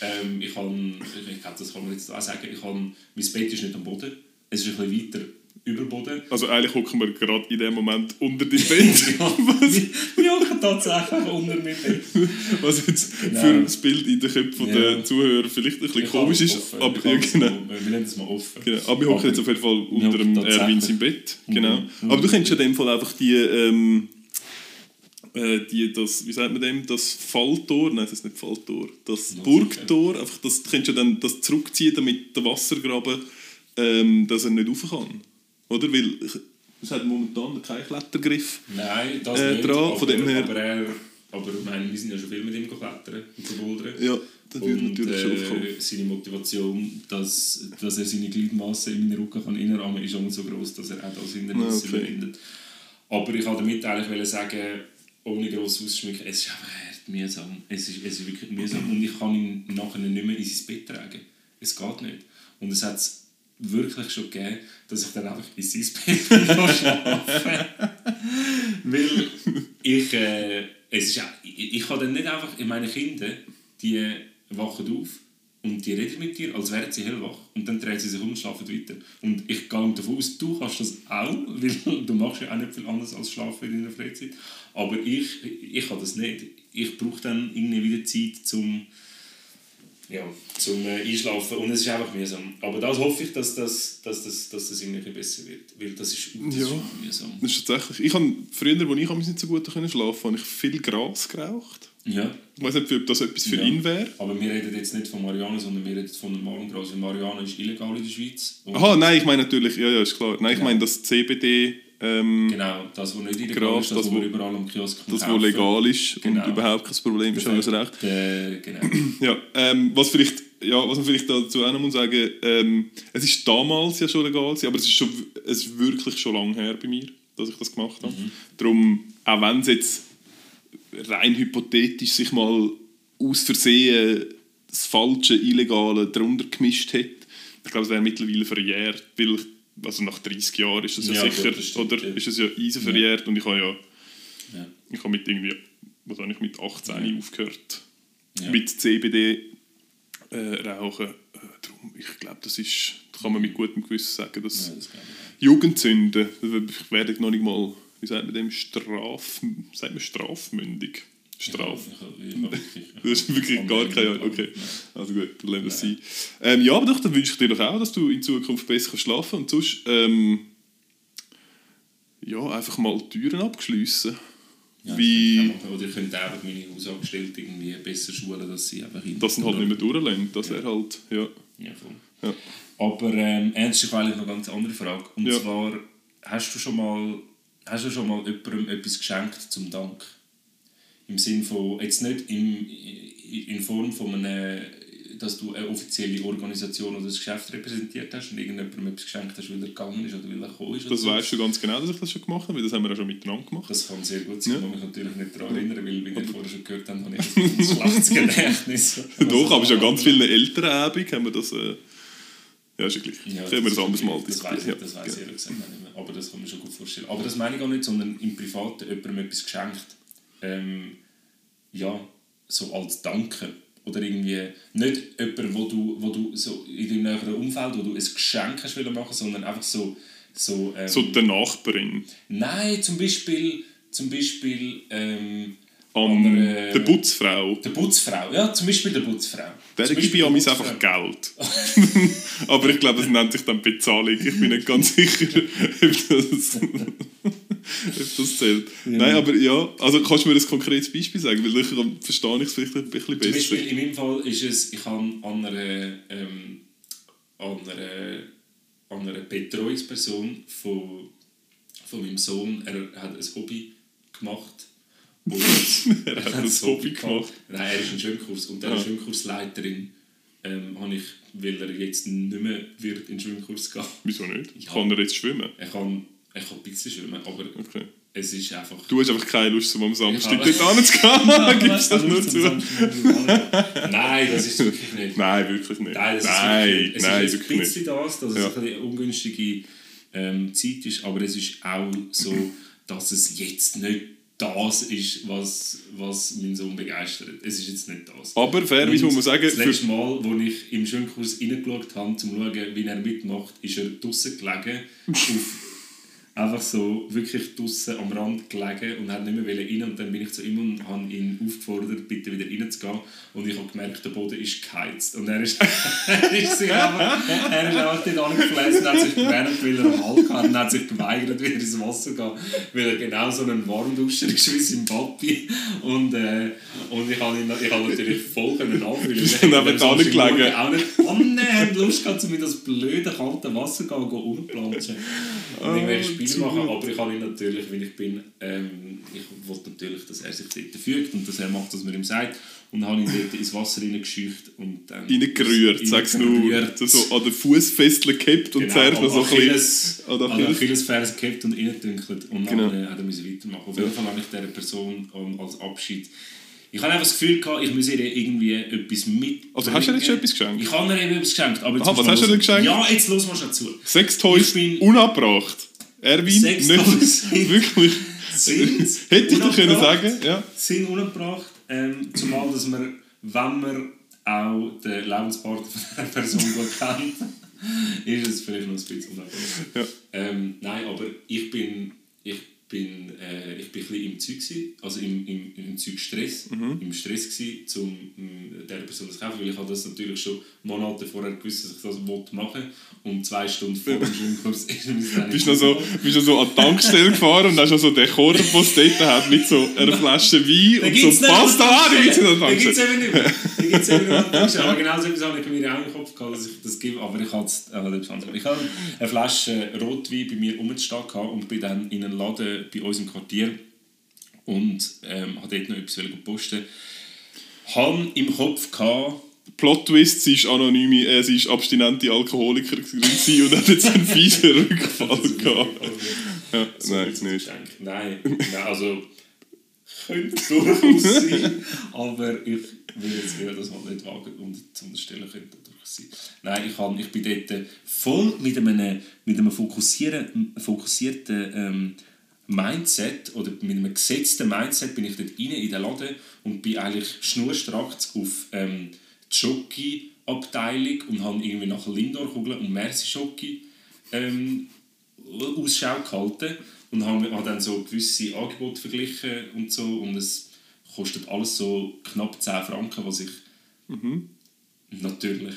ähm, ich kann, ich glaube, das kann man jetzt auch sagen, ich kann, mein Bett ist nicht am Boden, es ist ein bisschen weiter über den Boden. Also eigentlich hocken wir gerade in dem Moment unter dem Bett. ja, wir hocken tatsächlich unter meinem Bett. Was jetzt Genau. für das Bild in den Köpfen Ja. der Zuhörer vielleicht ein bisschen Ich komisch ist. offen. Aber, ja, genau. Wir nennen es mal offen. Genau. Aber wir hocken jetzt auf jeden Fall unter dem. Erwin im Bett. Genau. Mhm. Aber du kennst ja in dem Fall einfach die, ähm, äh, die das, wie sagt man dem, das Falltor, nein, das ist nicht Falltor, das Ja, Burgtor, einfach das, du kennst ja dann das zurückziehen, damit der Wassergraben, ähm, dass er nicht rauf kann. Oder? Weil es hat momentan keinen Klettergriff. Nein, das Äh, nicht. dran, aber, von dem her- aber, er, aber ich meine, wir sind ja schon viel mit ihm geklettert und gebouldert. Ja, das würde natürlich schon äh, aufkommen. seine Motivation, dass, dass er seine Gliedmasse in meinen Rücken kann reinrahmen kann, ist auch so groß, dass er auch das Hindernis okay. überwindet. Aber ich wollte damit eigentlich sagen, ohne gross auszuschmücken, es ist einfach hart mühsam. Es ist, es ist wirklich mühsam. Und ich kann ihn nachher nicht mehr in sein Bett tragen. Es geht nicht. Und es hat wirklich schon gegeben, dass ich dann einfach in sein Bett schlafe. Weil ich, äh, es ist, ich, ich kann dann nicht einfach, in meine Kinder, die wachen auf und die reden mit dir, als wären sie hellwach und dann drehen sie sich um und schlafen weiter. Und ich gehe davon aus, du kannst das auch, weil du machst ja auch nicht viel anderes als schlafen in deiner Freizeit. Aber ich, ich kann das nicht. Ich brauche dann irgendwie wieder Zeit zum ja, zum äh, Einschlafen und es ist einfach mühsam. Aber das hoffe ich, dass das, dass das, dass das irgendwie besser wird, weil das ist, das Ja. ist mühsam. Das ist tatsächlich... Ich habe früher, als ich nicht so gut konnte schlafen habe ich viel Gras geraucht. Ja, Ich weiß nicht, ob das etwas für Ja. ihn wäre. aber wir reden jetzt nicht von Marihuana, sondern wir reden von normalem Gras. Marihuana ist illegal in der Schweiz. Aha, nein, ich meine natürlich... Ja, ja, ist klar. Nein, ich Genau. meine das CBD... Ähm, Genau, das, was nicht illegal ist, das, das, wo- man überall am Kiosk Das, was legal ist Genau. und überhaupt kein Problem ist, haben wir recht. Äh, genau. Ja, ähm, was, vielleicht, ja, was man vielleicht dazu auch noch muss sagen ähm, es ist damals ja schon legal, aber es ist, schon, es ist wirklich schon lange her bei mir, dass ich das gemacht habe. Darum, auch wenn es jetzt rein hypothetisch sich mal aus Versehen das falsche, illegale drunter gemischt hätte, ich glaube, es wäre mittlerweile verjährt, weil ich, also nach 30 Jahren ist es ja, Ja, sicher, gut, das oder ja. ist es ja easy verjährt und ich habe ja, Ja. ich habe mit irgendwie, was habe ich mit 18 aufgehört, Ja. mit CBD äh, rauchen. Äh, darum, ich glaube, das ist, da kann man mit gutem Gewissen sagen, dass Ja, das. Jugendsünden, ich werde noch nicht mal, wie sagt man dem, Straf, sagt man strafmündig? Wirklich- Das ist wirklich ich gar keine Ahnung. Okay, also gut, dann lassen wir es sein. Ähm, ja, aber doch, dann wünsche ich dir doch auch, dass du in Zukunft besser kannst schlafen und sonst ähm, ja, einfach mal Türen abschliessen. Ja, Wie-. Oder ich könnte einfach meine Hausangestellten irgendwie besser schulen, dass sie einfach in Dass sie halt nicht mehr durchlehnen, das wäre halt, ja. Ja, voll. Ja. Aber ähm, ernst, eigentlich noch eine ganz andere Frage. Und Ja. zwar, hast du schon mal, hast du schon mal jemandem etwas geschenkt zum Dank? Im Sinn von, jetzt nicht im, in Form von einem, dass du eine offizielle Organisation oder das Geschäft repräsentiert hast und irgendjemandem etwas geschenkt hast, weil er gegangen ist oder weil er gekommen ist. Das so. weißt du ganz genau, dass ich das schon gemacht habe, weil das haben wir ja schon miteinander gemacht. Das kann sehr gut sein, Ja. ich mich natürlich nicht daran erinnern, weil, wie wir vorher schon gehört haben, habe ich ein schlechtes Gedächtnis. Doch, aber schon ganz vielen Elternabend haben wir das. Äh, ja, ist ja gleich. Ja, Können wir das anders mal Das weiß ich, Ja, das ich ja. ehrlich gesagt auch nicht mehr. Aber das kann man schon gut vorstellen. Aber das meine ich gar nicht, sondern im Privaten jemandem etwas geschenkt. Ähm, ja, so als Danke. Oder irgendwie nicht jemand, wo du, wo du so in deinem näheren Umfeld, wo du ein Geschenk hast machen, sondern einfach so... so, ähm, So der Nachbarin. Nein, zum Beispiel... Zum Beispiel ähm, An andere- der Putzfrau. der Putzfrau. Ja, zum Beispiel der Putzfrau. Der Zum ich an der einfach. Geld. Aber ich glaube, es nennt sich dann Bezahlung. Ich bin nicht ganz sicher, ob das, ob das zählt. Nein, aber ja, also kannst du mir ein konkretes Beispiel sagen? Weil dann verstehe ich es vielleicht ein bisschen Zum besser. Beispiel in meinem Fall ist es, ich habe an einer, ähm, an einer, an einer Betreuungsperson von, von meinem Sohn, er hat ein Hobby gemacht. Er hat ein Hobby gemacht. Nein, er ist ein Schwimmkurs und der. Schwimmkursleiterin ähm, habe ich, weil er jetzt nicht mehr wird in den Schwimmkurs gehen. Wieso nicht? Ja. Kann er jetzt schwimmen? Er kann, er kann ein bisschen schwimmen, aber Okay. es ist einfach... Du hast einfach keine Lust, um am Samstag dort anzugehen. Gibst das nur zu? Nein, das ist wirklich nicht. Nein, wirklich nicht. Nein, das nein, ist wirklich, es nein, ist ein wirklich bisschen nicht. das, dass es Ja. ein bisschen eine ungünstige ähm, Zeit ist, aber es ist auch so, dass es jetzt nicht das ist, was, was meinen Sohn begeistert. Es ist jetzt nicht das. Aber fairerweise muss man sagen, das letzte Mal, als ich im Schwimmkurs reingeschaut habe, um zu schauen, wie er mitmacht, ist er draußen gelegen, auf, einfach so wirklich draußen am Rand gelegen und hat nicht mehr rein. Und dann bin ich zu ihm und habe ihn aufgefordert, bitte wieder reinzugehen. Und ich habe gemerkt, der Boden ist geheizt. Und er ist, er ist, sich einfach, er ist einfach dort angefläßt und hat sich gewärmt, weil er am Hals hat und hat sich geweigert, wieder ins Wasser zu gehen, weil er genau so ein Warmduscher ist wie sein Papi. Und, äh, und ich habe ihn ich habe natürlich voll können nachfühlen. Ich Und habe eben am da nicht Samstagmorgen gelegen. auch nicht annähernd Lust gehabt, um in das blöde kalte Wasser zu gehen und rumplanschen und irgendwelche Spiele zu machen, aber ich habe ihn natürlich, wie ich bin, ähm, ich wollte natürlich, dass er sich dort fügt und dass er macht, was man ihm sagt und habe ihn dort ins Wasser reingescheucht und dann... reingerührt, sag's nur. So, an den Fußfesseln gehabt und Genau, zuerst noch so ein bisschen... An der an der Achilles- Achillesferse gehabt und reingedünkelt und Genau. dann äh, hat er müssen weitermachen. Auf jeden Fall habe ich dieser Person ähm, als Abschied Ich habe einfach das Gefühl gehabt, ich muss ihr irgendwie etwas mit. Also hast du ihr jetzt schon etwas geschenkt? Ich habe ihr eben etwas geschenkt. Aber jetzt Aha, was hast du ihr geschenkt? Ja, jetzt los mal schon zu. Sextoys Ich bin- unabgebracht. Erwin, nicht wirklich. Sind Hätte ich dir können sagen, ja. sind unabgebracht. Ähm, zumal, dass man, wenn man auch den Lebenspartner von dieser Person gut kennt, ist es vielleicht noch ein bisschen unabgebracht. Ja. Ähm, nein, aber ich bin, ich bin, äh, ich bin ein bisschen im Zeug, gewesen, also im, im, im Zeug Stress, Mhm. im Stress gewesen, um mm, dieser Person das zu kaufen, weil ich habe das natürlich schon Monate vorher gewusst, dass ich das wollte machen und zwei Stunden vor dem Schwimmkurs ist mir das dann Bist noch so, bist noch so an die Tankstelle gefahren und hast noch so den Korb, den es dort hat, mit so einer Flasche Wein und so Pasta. Ah, die gibt es in der Da gibt es Tankstelle. eben nicht mehr. Da gibt's eben nicht mehr. Tankstelle. Aber genau so etwas habe ich mir auch gehabt, dass ich das gebe. Aber ich habe es- äh. Ich habe eine Flasche Rotwein bei mir gehabt und bin dann in einen Laden bei uns im Quartier und ähm, habe dort noch etwas wollen posten. Habe im Kopf gehabt, Plot Twist, sie ist anonyme, äh, sie ist abstinente Alkoholiker gewesen und hat jetzt einen fiesen Rückfall gehabt. Ja, So nein, nicht. Nein, nein, also könnte durchaus sein, aber ich will jetzt eher das halt nicht wagen und zu unterstellen könnte. Nein, ich, hab, ich bin dort voll mit einem, mit einem fokussieren, fokussierten ähm, Mindset oder mit einem gesetzten Mindset bin ich dort rein in den Laden und bin eigentlich schnurstracks auf ähm, die Schoki-Abteilung und habe irgendwie nach Lindor-Kugeln und Merci-Schoki ähm, Ausschau gehalten und habe dann so gewisse Angebote verglichen und so und es kostet alles so knapp 10 Franken, was ich natürlich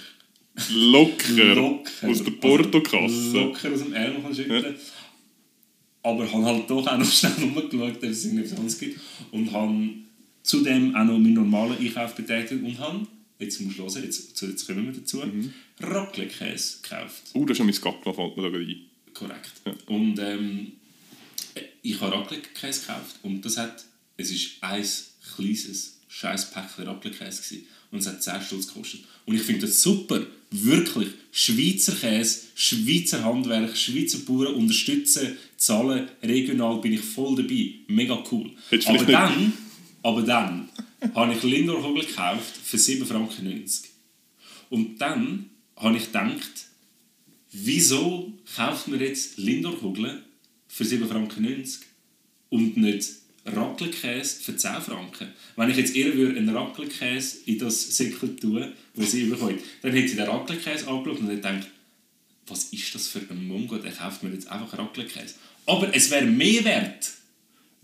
Locker, locker aus der Portokasse. locker aus dem Ärmel kann schütteln aber habe halt doch auch noch schnell rumgeschaut, ob es irgendetwas anderes gibt und habe zudem auch noch meinen normalen Einkauf betätigt und habe, jetzt musst du hören, jetzt, jetzt kommen wir dazu, Mhm. Raclette-Käse gekauft. Uh, das ist schon mein Gackler, fällt mir da gerade ein. Korrekt. Und ähm, ich habe Raclette-Käse gekauft und das hat, es ist ein kleines, scheiß Päckchen Raclette-Käse gewesen. Und es hat 10 Stutz gekostet. Und ich finde das super, wirklich. Schweizer Käse, Schweizer Handwerk, Schweizer Bauern unterstützen, zahlen, regional bin ich voll dabei. Mega cool. Aber dann, aber dann habe ich Lindor Kugel gekauft für 7,90 Franken. Und dann habe ich gedacht, wieso kauft man jetzt Lindor-Kugeln für 7,90 Franken und nicht Raclette-Käse für 10 Franken? Wenn ich jetzt eher würde einen Raclette-Käse in das Säckchen tun, das sie überkommt, dann hätte ich den Raclette-Käse angeschaut und gedacht, was ist das für ein Mongo, der kauft mir jetzt einfach Raclette-Käse. Aber es wäre mehr wert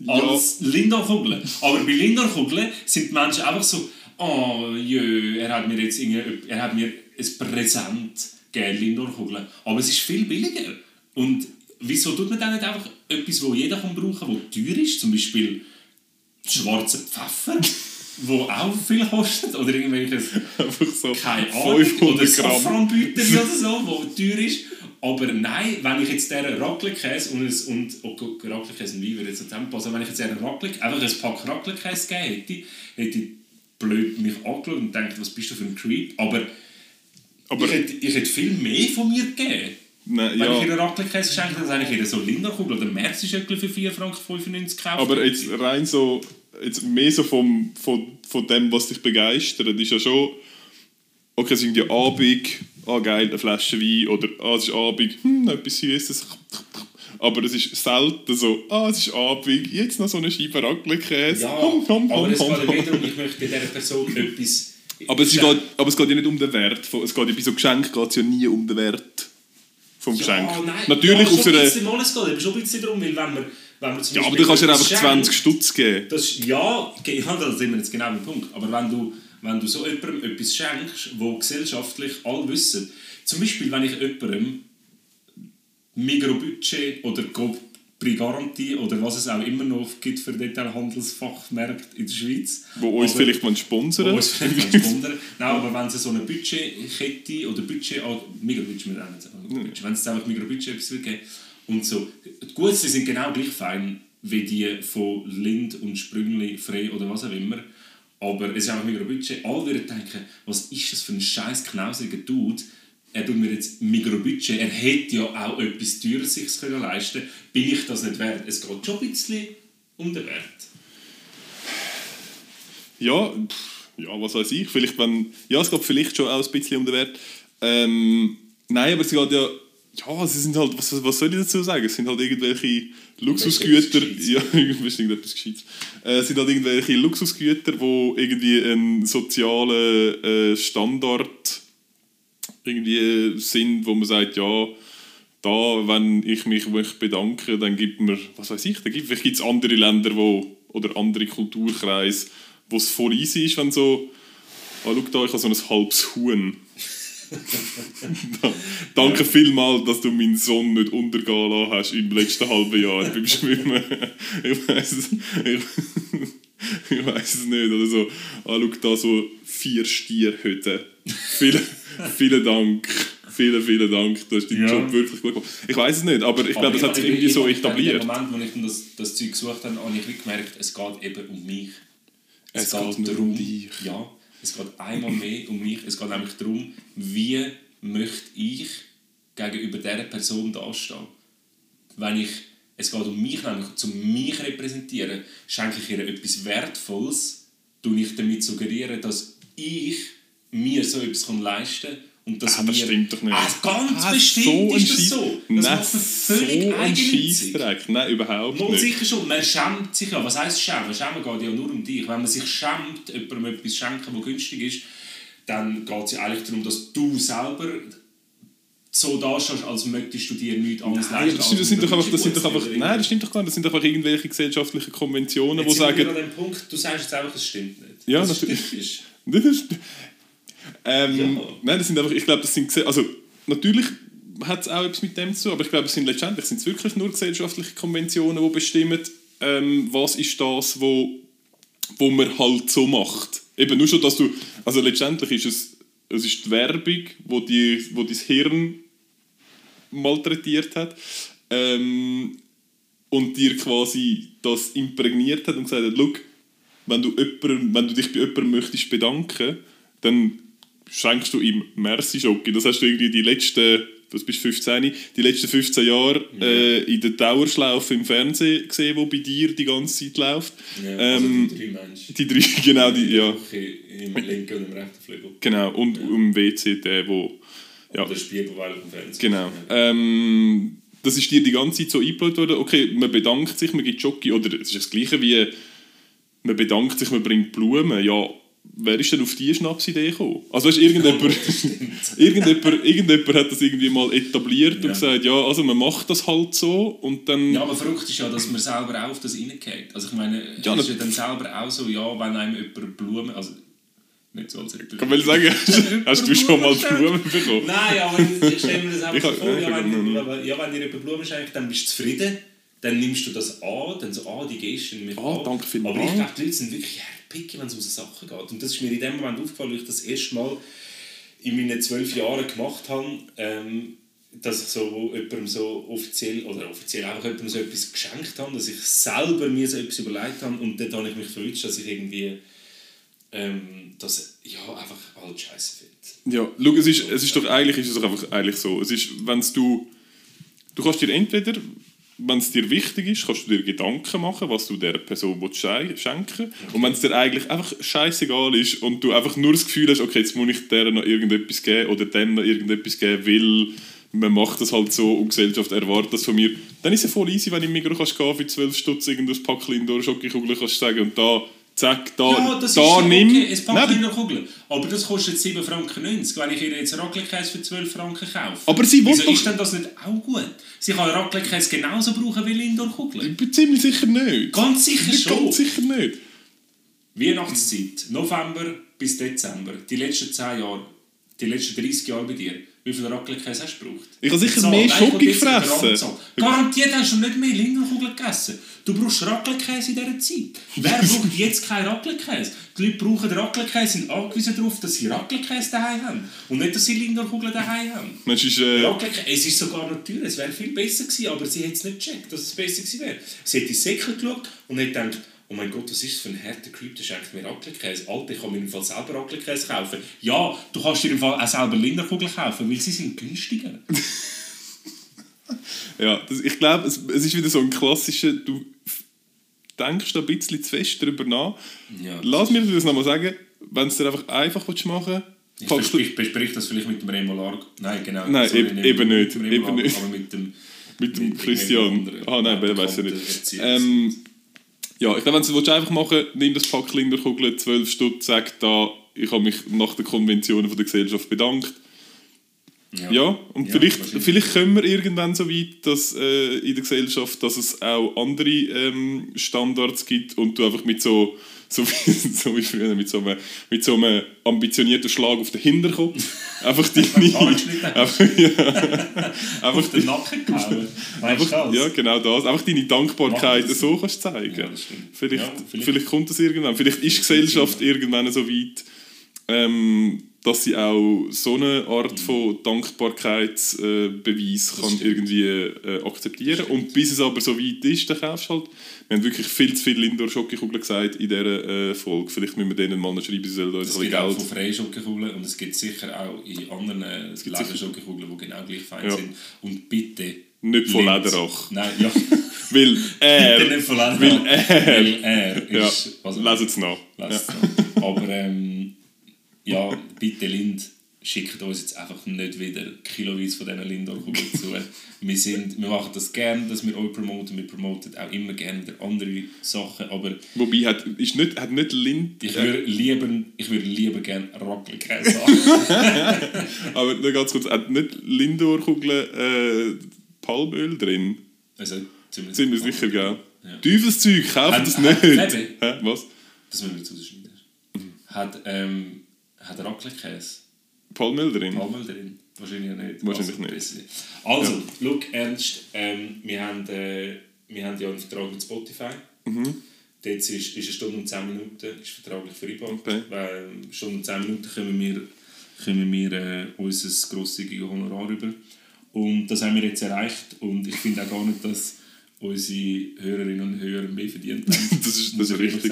als Lindor-Kugeln. Aber bei Lindor-Kugeln sind die Menschen einfach so, oh jö, er hat mir jetzt irgendwie, er hat mir ein Präsent gegeben, Lindor-Kugeln. Aber es ist viel billiger. Und wieso tut man dann nicht einfach etwas, das jeder kann brauchen kann, das teuer ist? Zum Beispiel schwarzen Pfeffer, wo auch viel kostet. Oder irgendwelches Einfach so keine Ahnung, oder 500 Gramm. Safranbüter oder so, wo teuer ist. Aber nein, wenn ich jetzt diesen Raclette-Käse und, ein- und oh, Raclette-Käse und Wein würde jetzt zusammenpassen, wenn ich jetzt diesen Raclette, einfach ein Pack Raclette-Käse gegeben hätte, hätte ich blöd mich angeschaut und gedacht, was bist du für ein Creep. Aber, Aber ich, hätte, ich hätte viel mehr von mir gegeben. Nein, Wenn ich ihr ja, Raclette-Käse geschenkt hätte, dann hätte ich ihr so Linderkugel oder Merzischöckel für 4,95 Franken gekauft. aber jetzt rein so, jetzt mehr so vom, von, von dem, was dich begeistert, ist ja schon, okay, es ist irgendwie Abend, ah geil, eine Flasche Wein, oder ah, es ist Abend, hm, etwas Süßes. Aber es ist selten so, ah, es ist Abend, jetzt noch so eine Scheibe Raclette-Käse. Ja, Hom, hom, aber hom, es geht ja hom. wieder um, ich möchte dieser Person etwas... Aber es, geht, aber es geht ja nicht um den Wert. Es geht ja bei so Geschenk geht es ja nie um den Wert vom Geschenk. Ja, nein, Natürlich ja, auf einer... ein mal, es geht eben schon ein bisschen darum, weil wenn man, wenn man zum Ja, aber du kannst ja einfach schenkt, 20 Stutz geben. Das, ja, ja, da sind wir jetzt genau am Punkt. Aber wenn du, wenn du so jemandem etwas schenkst, wo gesellschaftlich alle wissen, zum Beispiel, wenn ich jemandem Migrobudget oder Copri Garantie oder was es auch immer noch gibt für Detailhandelsfachmärkte in der Schweiz. Wo uns Aber- vielleicht mal sponsern wo uns vielleicht sponsern. Nein, aber wenn sie so eine Budgetkette oder Budget, Mikrobudget, wir nennen es Mikrobudget. wenn es einfach Mikrobudget etwas geben und so, die Guten sind genau gleich fein wie die von Lind und Sprüngli, Frey oder was auch immer. Aber es ist einfach Mikrobudget. Alle würden denken, was ist das für ein scheiß knausriger Dude? Er tut mir jetzt Mikrobudget. Er hätte ja auch etwas Teures sich können leisten Bin ich das nicht wert? Es geht schon ein bisschen um den Wert. Ja, ja, was weiß ich. Vielleicht, wenn, ja, es geht vielleicht schon auch ein bisschen um den Wert. Ähm, nein, aber es geht ja, ja, sie sind halt, was, was soll ich dazu sagen? Es sind halt irgendwelche Luxusgüter, ja, bestimmt irgendetwas Gescheites. Äh, es sind halt irgendwelche Luxusgüter, wo irgendwie einen sozialen äh, Standard irgendwie sind, wo man sagt, ja, da, wenn ich mich möchte bedanken, dann gibt mir, was weiß ich, dann gibt vielleicht gibt's andere Länder, wo, oder andere Kulturkreise, wo es voll easy ist, wenn so, ah, schau da, ich habe so ein halbes Huhn. Da- Danke vielmals, dass du meinen Sohn nicht untergehen lassen hast im letzten halben Jahr beim Schwimmen. Ich weiß es, ich, ich weiß es nicht. Oder so, ah, schau da, so vier Stierhütten. Vielen, vielen Dank. Vielen, vielen Dank. Du hast deinen Ja. Job wirklich gut gemacht. Ich weiß es nicht, aber ich glaube, das hat sich ich- irgendwie so etabliert. In dem Moment, wo ich das, das Zeug gesucht habe, habe ich gemerkt, es geht eben um mich. Es geht nur um dich. Ja, es geht einmal mehr um mich. Es geht nämlich darum, wie möchte ich gegenüber dieser Person dastehen. Wenn ich, es geht um mich, nämlich zum mich repräsentieren, schenke ich ihr etwas Wertvolles, tue ich damit suggerieren, dass ich mir so etwas leisten kann und dass Ah, das stimmt doch nicht. Ah, ganz Ah, bestimmt ein ist das so. Das Nein, macht man völlig so ein eigennützig. Nein, überhaupt Mal nicht. sicher schon, man schämt sich ja. Was heisst schämen? Schämen geht ja nur um dich. Wenn man sich schämt, jemandem etwas schenken, was günstig ist, dann geht es ja eigentlich darum, dass du selber so dastehst, als möchtest du dir nichts anderes Nein, das, leisten. das sind doch einfach, das sind doch einfach, nein, das stimmt doch gar nicht. Das sind doch einfach irgendwelche gesellschaftlichen Konventionen, die Jetzt wir sagen, an dem Punkt, du sagst jetzt einfach, es stimmt nicht. Ja, das natürlich. Ist. Das ist, ähm, Ja. Nein, das sind einfach, ich glaube, das sind, also natürlich hat es auch etwas mit dem zu tun, aber ich glaube, es sind letztendlich sind es wirklich nur gesellschaftliche Konventionen, die bestimmen, ähm, was ist das, wo, wo man halt so macht. Eben nur schon, dass du, also letztendlich ist es, es ist die Werbung, wo, die, wo dein Hirn malträtiert hat ähm, und dir quasi das imprägniert hat und gesagt hat, «Schau, wenn du, jemandem, wenn du dich bei jemandem möchtest bedanken, dann schenkst du ihm Merci Schoki. Das hast du irgendwie die letzten, was bist 15, die letzten 15 Jahre äh, in der Dauerschlaufe im Fernsehen gesehen, wo bei dir die ganze Zeit läuft. Ja, ähm, also die drei Menschen. die drei, genau, die, ja, Im linken und im rechten Flügel. genau. Und im WC der, wo, ja, Und der Spiegel, weil auf dem Fernsehen Genau. Ja. Ähm, das ist dir die ganze Zeit so eingebaut worden, okay, man bedankt sich, man gibt Jockey, oder es ist das Gleiche wie, man bedankt sich, man bringt Blumen. Ja, wer ist denn auf diese Schnapsidee gekommen? Also weißt, irgendjemand, irgendjemand, irgendjemand hat das irgendwie mal etabliert und Ja. gesagt, ja, also man macht das halt so und dann... Ja, aber verrückt ist ja, dass man selber auch auf das reingeht. Also ich meine, Ja, es ist ja dann selber auch so, ja, wenn einem jemand Blumen, also nicht so als Kann man sagen, hast du schon mal Blumen bekommen? Nein, aber ich stelle mir das Ich einfach hab- vor, ich ja, wenn, ja, wenn dir jemand Blumen schenkt, dann bist du zufrieden, dann nimmst du das an, dann so, ah, die Geste nehme ich Ah, an. danke vielmals. Aber ich glaube, die Leute sind wirklich picky, wenn es um so Sachen geht. Und das ist mir in dem Moment aufgefallen, als ich das erste Mal in meinen zwölf Jahren gemacht habe, ähm, dass ich so jemandem so offiziell, oder offiziell einfach jemandem so etwas geschenkt habe, dass ich selber mir so etwas überlegt habe und dort habe ich mich verwünscht, dass ich irgendwie ähm, das ja, einfach halt scheiße finde. Ja, schau, es ist, es ist doch eigentlich ist es doch einfach eigentlich so. Es ist, wenn's du, du kannst dir entweder, wenn es dir wichtig ist, kannst du dir Gedanken machen, was du der Person willst schenken. Und wenn es dir eigentlich einfach scheißegal ist und du einfach nur das Gefühl hast, okay, jetzt muss ich der noch irgendetwas geben oder dem noch irgendetwas geben, weil man macht das halt so und Gesellschaft erwartet das von mir, dann ist es voll easy, wenn du im Migros kannst gehen für 12 Stutz irgendein Päckchen Indoor Schokokugel kannst sagen und da, zack, da, Ja, das da ist nimm. okay, es packt Nein, in der Kugel. Aber das kostet 7,90 Franken. Wenn ich ihr jetzt Raclette-Käse für 12 Franken kaufe. Aber sie Wieso ist denn das nicht auch gut? Sie kann Raclette-Käse genauso brauchen wie Lindor-Kugel. Ich bin ziemlich sicher nicht. Ganz sicher Nicht schon. Ganz sicher nicht. Weihnachtszeit, November bis Dezember, die letzten 10 Jahre, die letzten 30 Jahre bei dir, wie viel Raclette-Käse hast du gebraucht? Ich habe sicher Zahl, mehr Schoki gefressen. Garantiert hast du nicht mehr Linderkugeln gegessen. Du brauchst Raclette-Käse in dieser Zeit. Wer braucht jetzt keinen Raclette-Käse? Die Leute brauchen Raclette-Käse, sind angewiesen darauf, dass sie Raclette-Käse daheim haben. Und nicht, dass sie Linderkugeln daheim haben. Mensch, ist, äh, es ist sogar noch teuer. Es wäre viel besser gewesen, aber sie hat es nicht gecheckt, dass es besser gewesen wäre. Sie hat in die Säcke geschaut und hat gedacht, oh mein Gott, was ist das für ein harter Creep, der schenkt mir Raclette-Käse. Alter, ich kann mir im Fall selber Raclette-Käse kaufen. Ja, du kannst dir im Fall auch selber Linderkugeln kaufen, weil sie sind günstiger. ja, das, ich glaube, es, es ist wieder so ein klassischer, du, denkst du ein bisschen zu fest darüber nach. Ja, Lass mir das nochmal sagen, wenn es dir einfach einfach willst machen Ich packst du besprich, besprich das vielleicht mit dem Remo Largo. Nein, genau. Nein, eben- eben nicht, Mit dem Remo eben Largo, nicht. Aber mit dem, mit dem mit Christian. Ah nein, wer weiß ja nicht. Ähm, ja, ich glaube, wenn du es einfach machen nimm das Pack Kinderkugeln, 12 Stutz, sag da, ich habe mich nach den Konventionen von der Gesellschaft bedankt. Ja, und Ja, vielleicht, vielleicht kommen wir irgendwann so weit, dass äh, in der Gesellschaft, dass es auch andere ähm, Standards gibt und du einfach mit so, so, wie, so wie früher, mit so, einem, mit so einem ambitionierten Schlag auf den Hinterkopf einfach deine... Einfach, ja, einfach Auf den Nacken gehauen. Einfach, ja, genau das. Einfach deine Dankbarkeit so kannst du zeigen. Ja, vielleicht, Ja, vielleicht. vielleicht- kommt das irgendwann. Vielleicht ist Gesellschaft irgendwann so weit, ähm, dass sie auch so eine Art von Dankbarkeitsbeweis äh, Beweis kann irgendwie äh, akzeptieren. Und bis es aber so weit ist, dann kaufst du halt. Wir haben wirklich viel zu viel Lindor Schokokugeln gesagt in dieser äh, Folge. Vielleicht müssen wir denen mal schreiben, sie sollen uns Es ein gibt bisschen auch Geld... von freien Schokokugeln und es gibt sicher auch in anderen Läden sicher- Schokokugeln, die genau gleich fein Ja. sind. Und bitte... Nicht von. Lederach. Nein, ja. Weil bitte er... nicht von Lederach. weil er- Weil er Ja, ist... also, lesen es nach. Lass es noch. Aber ähm, ja, bitte Lind, schickt uns jetzt einfach nicht wieder kiloweise von diesen Lindor-Kugeln zu. Wir, sind, wir machen das gerne, dass wir euch promoten. Wir promoten auch immer gerne wieder andere Sachen. Aber Wobei, hat, ist nicht, hat nicht Lind... ich würde lieber, ich würde lieber gerne Raclette-Käse haben. Aber nur ganz kurz, hat nicht Lindor-Kugeln äh, Palmöl drin? Also, Sind wir sicher, gell? Ja. Teufelszeug, kauft Hat- das hat nicht! Hä, was? Das müssen wir jetzt rausschneiden. Hat, ähm, hat Raclette-Käse Palmöl drin? Palmöl drin? Wahrscheinlich nicht. Wahrscheinlich also, nicht. Also, look, Ernst, ähm, wir, haben, äh, wir haben ja einen Vertrag mit Spotify. Mhm. Dort ist, ist eine Stunde und 10 Minuten ist vertraglich vereinbart. Okay. Weil eine Stunde und 10 Minuten können wir, können wir äh, unser grosszügiges Honorar über. Und das haben wir jetzt erreicht. Und ich finde auch gar nicht, dass unsere Hörerinnen und Hörer mehr verdient haben. Das ist- das ist richtig.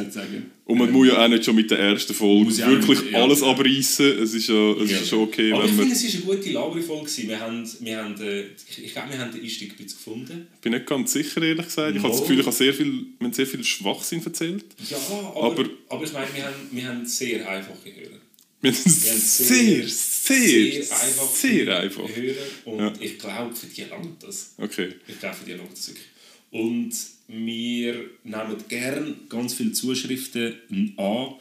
Und man Ähm, muss ja auch nicht schon mit der ersten Folge ja wirklich ja. alles abreißen. Es ist ja es Ja. ist schon okay, Aber ich finde, es war eine gute Laberfolge. Wir haben, wir haben, äh, ich glaube, wir haben den Einstieg ein gefunden. Ich bin nicht ganz sicher, ehrlich gesagt. Ich habe das. Gefühl, ich habe sehr viel, wir haben sehr viel Schwachsinn erzählt. Ja, aber, Aber- aber, ich meine, wir haben, wir haben sehr einfache Hörer. Wir haben sehr, sehr- sehr, Sehr einfach. sehr einfach. Hörer. Und Ja. ich glaube, für die langt das. Okay. Ich glaube, für die langt das wirklich. Und wir nehmen gerne ganz viele Zuschriften an,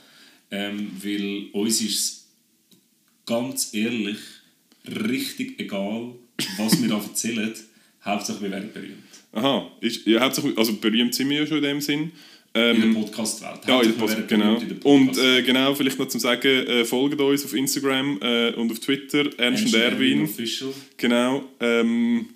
ähm, weil uns ist es ganz ehrlich richtig egal, was wir da erzählen. Hauptsache, wir werden berühmt. Aha, ist, ja, hauptsächlich, also berühmt sind wir ja schon in dem Sinn. In Ähm, der Podcast-Welt. Ja, in der Post, genau. in der Und Podcast-Welt. äh, genau, vielleicht noch zum Sagen, äh, folgt uns auf Instagram äh, und auf Twitter, Ernst und Erwin. Official. Genau. Ähm,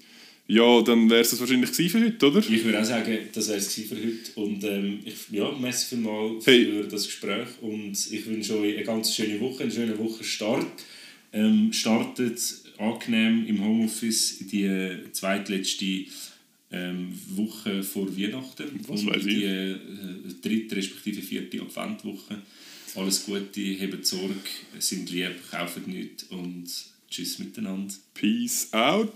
ja, dann wäre es das wahrscheinlich für heute, oder? Ich würde auch sagen, das wäre es für heute. Und ähm, ich, ja, merci vielmals Hey. für das Gespräch. Und ich wünsche euch eine ganz schöne Woche, einen schönen Wochenstart. Ähm, startet angenehm im Homeoffice in die zweitletzte ähm, Woche vor Weihnachten. Was und weiß die ich. äh, dritte respektive vierte Adventwoche. Alles Gute, hebt Sorge, sind lieb, kauft nichts und tschüss miteinander. Peace out.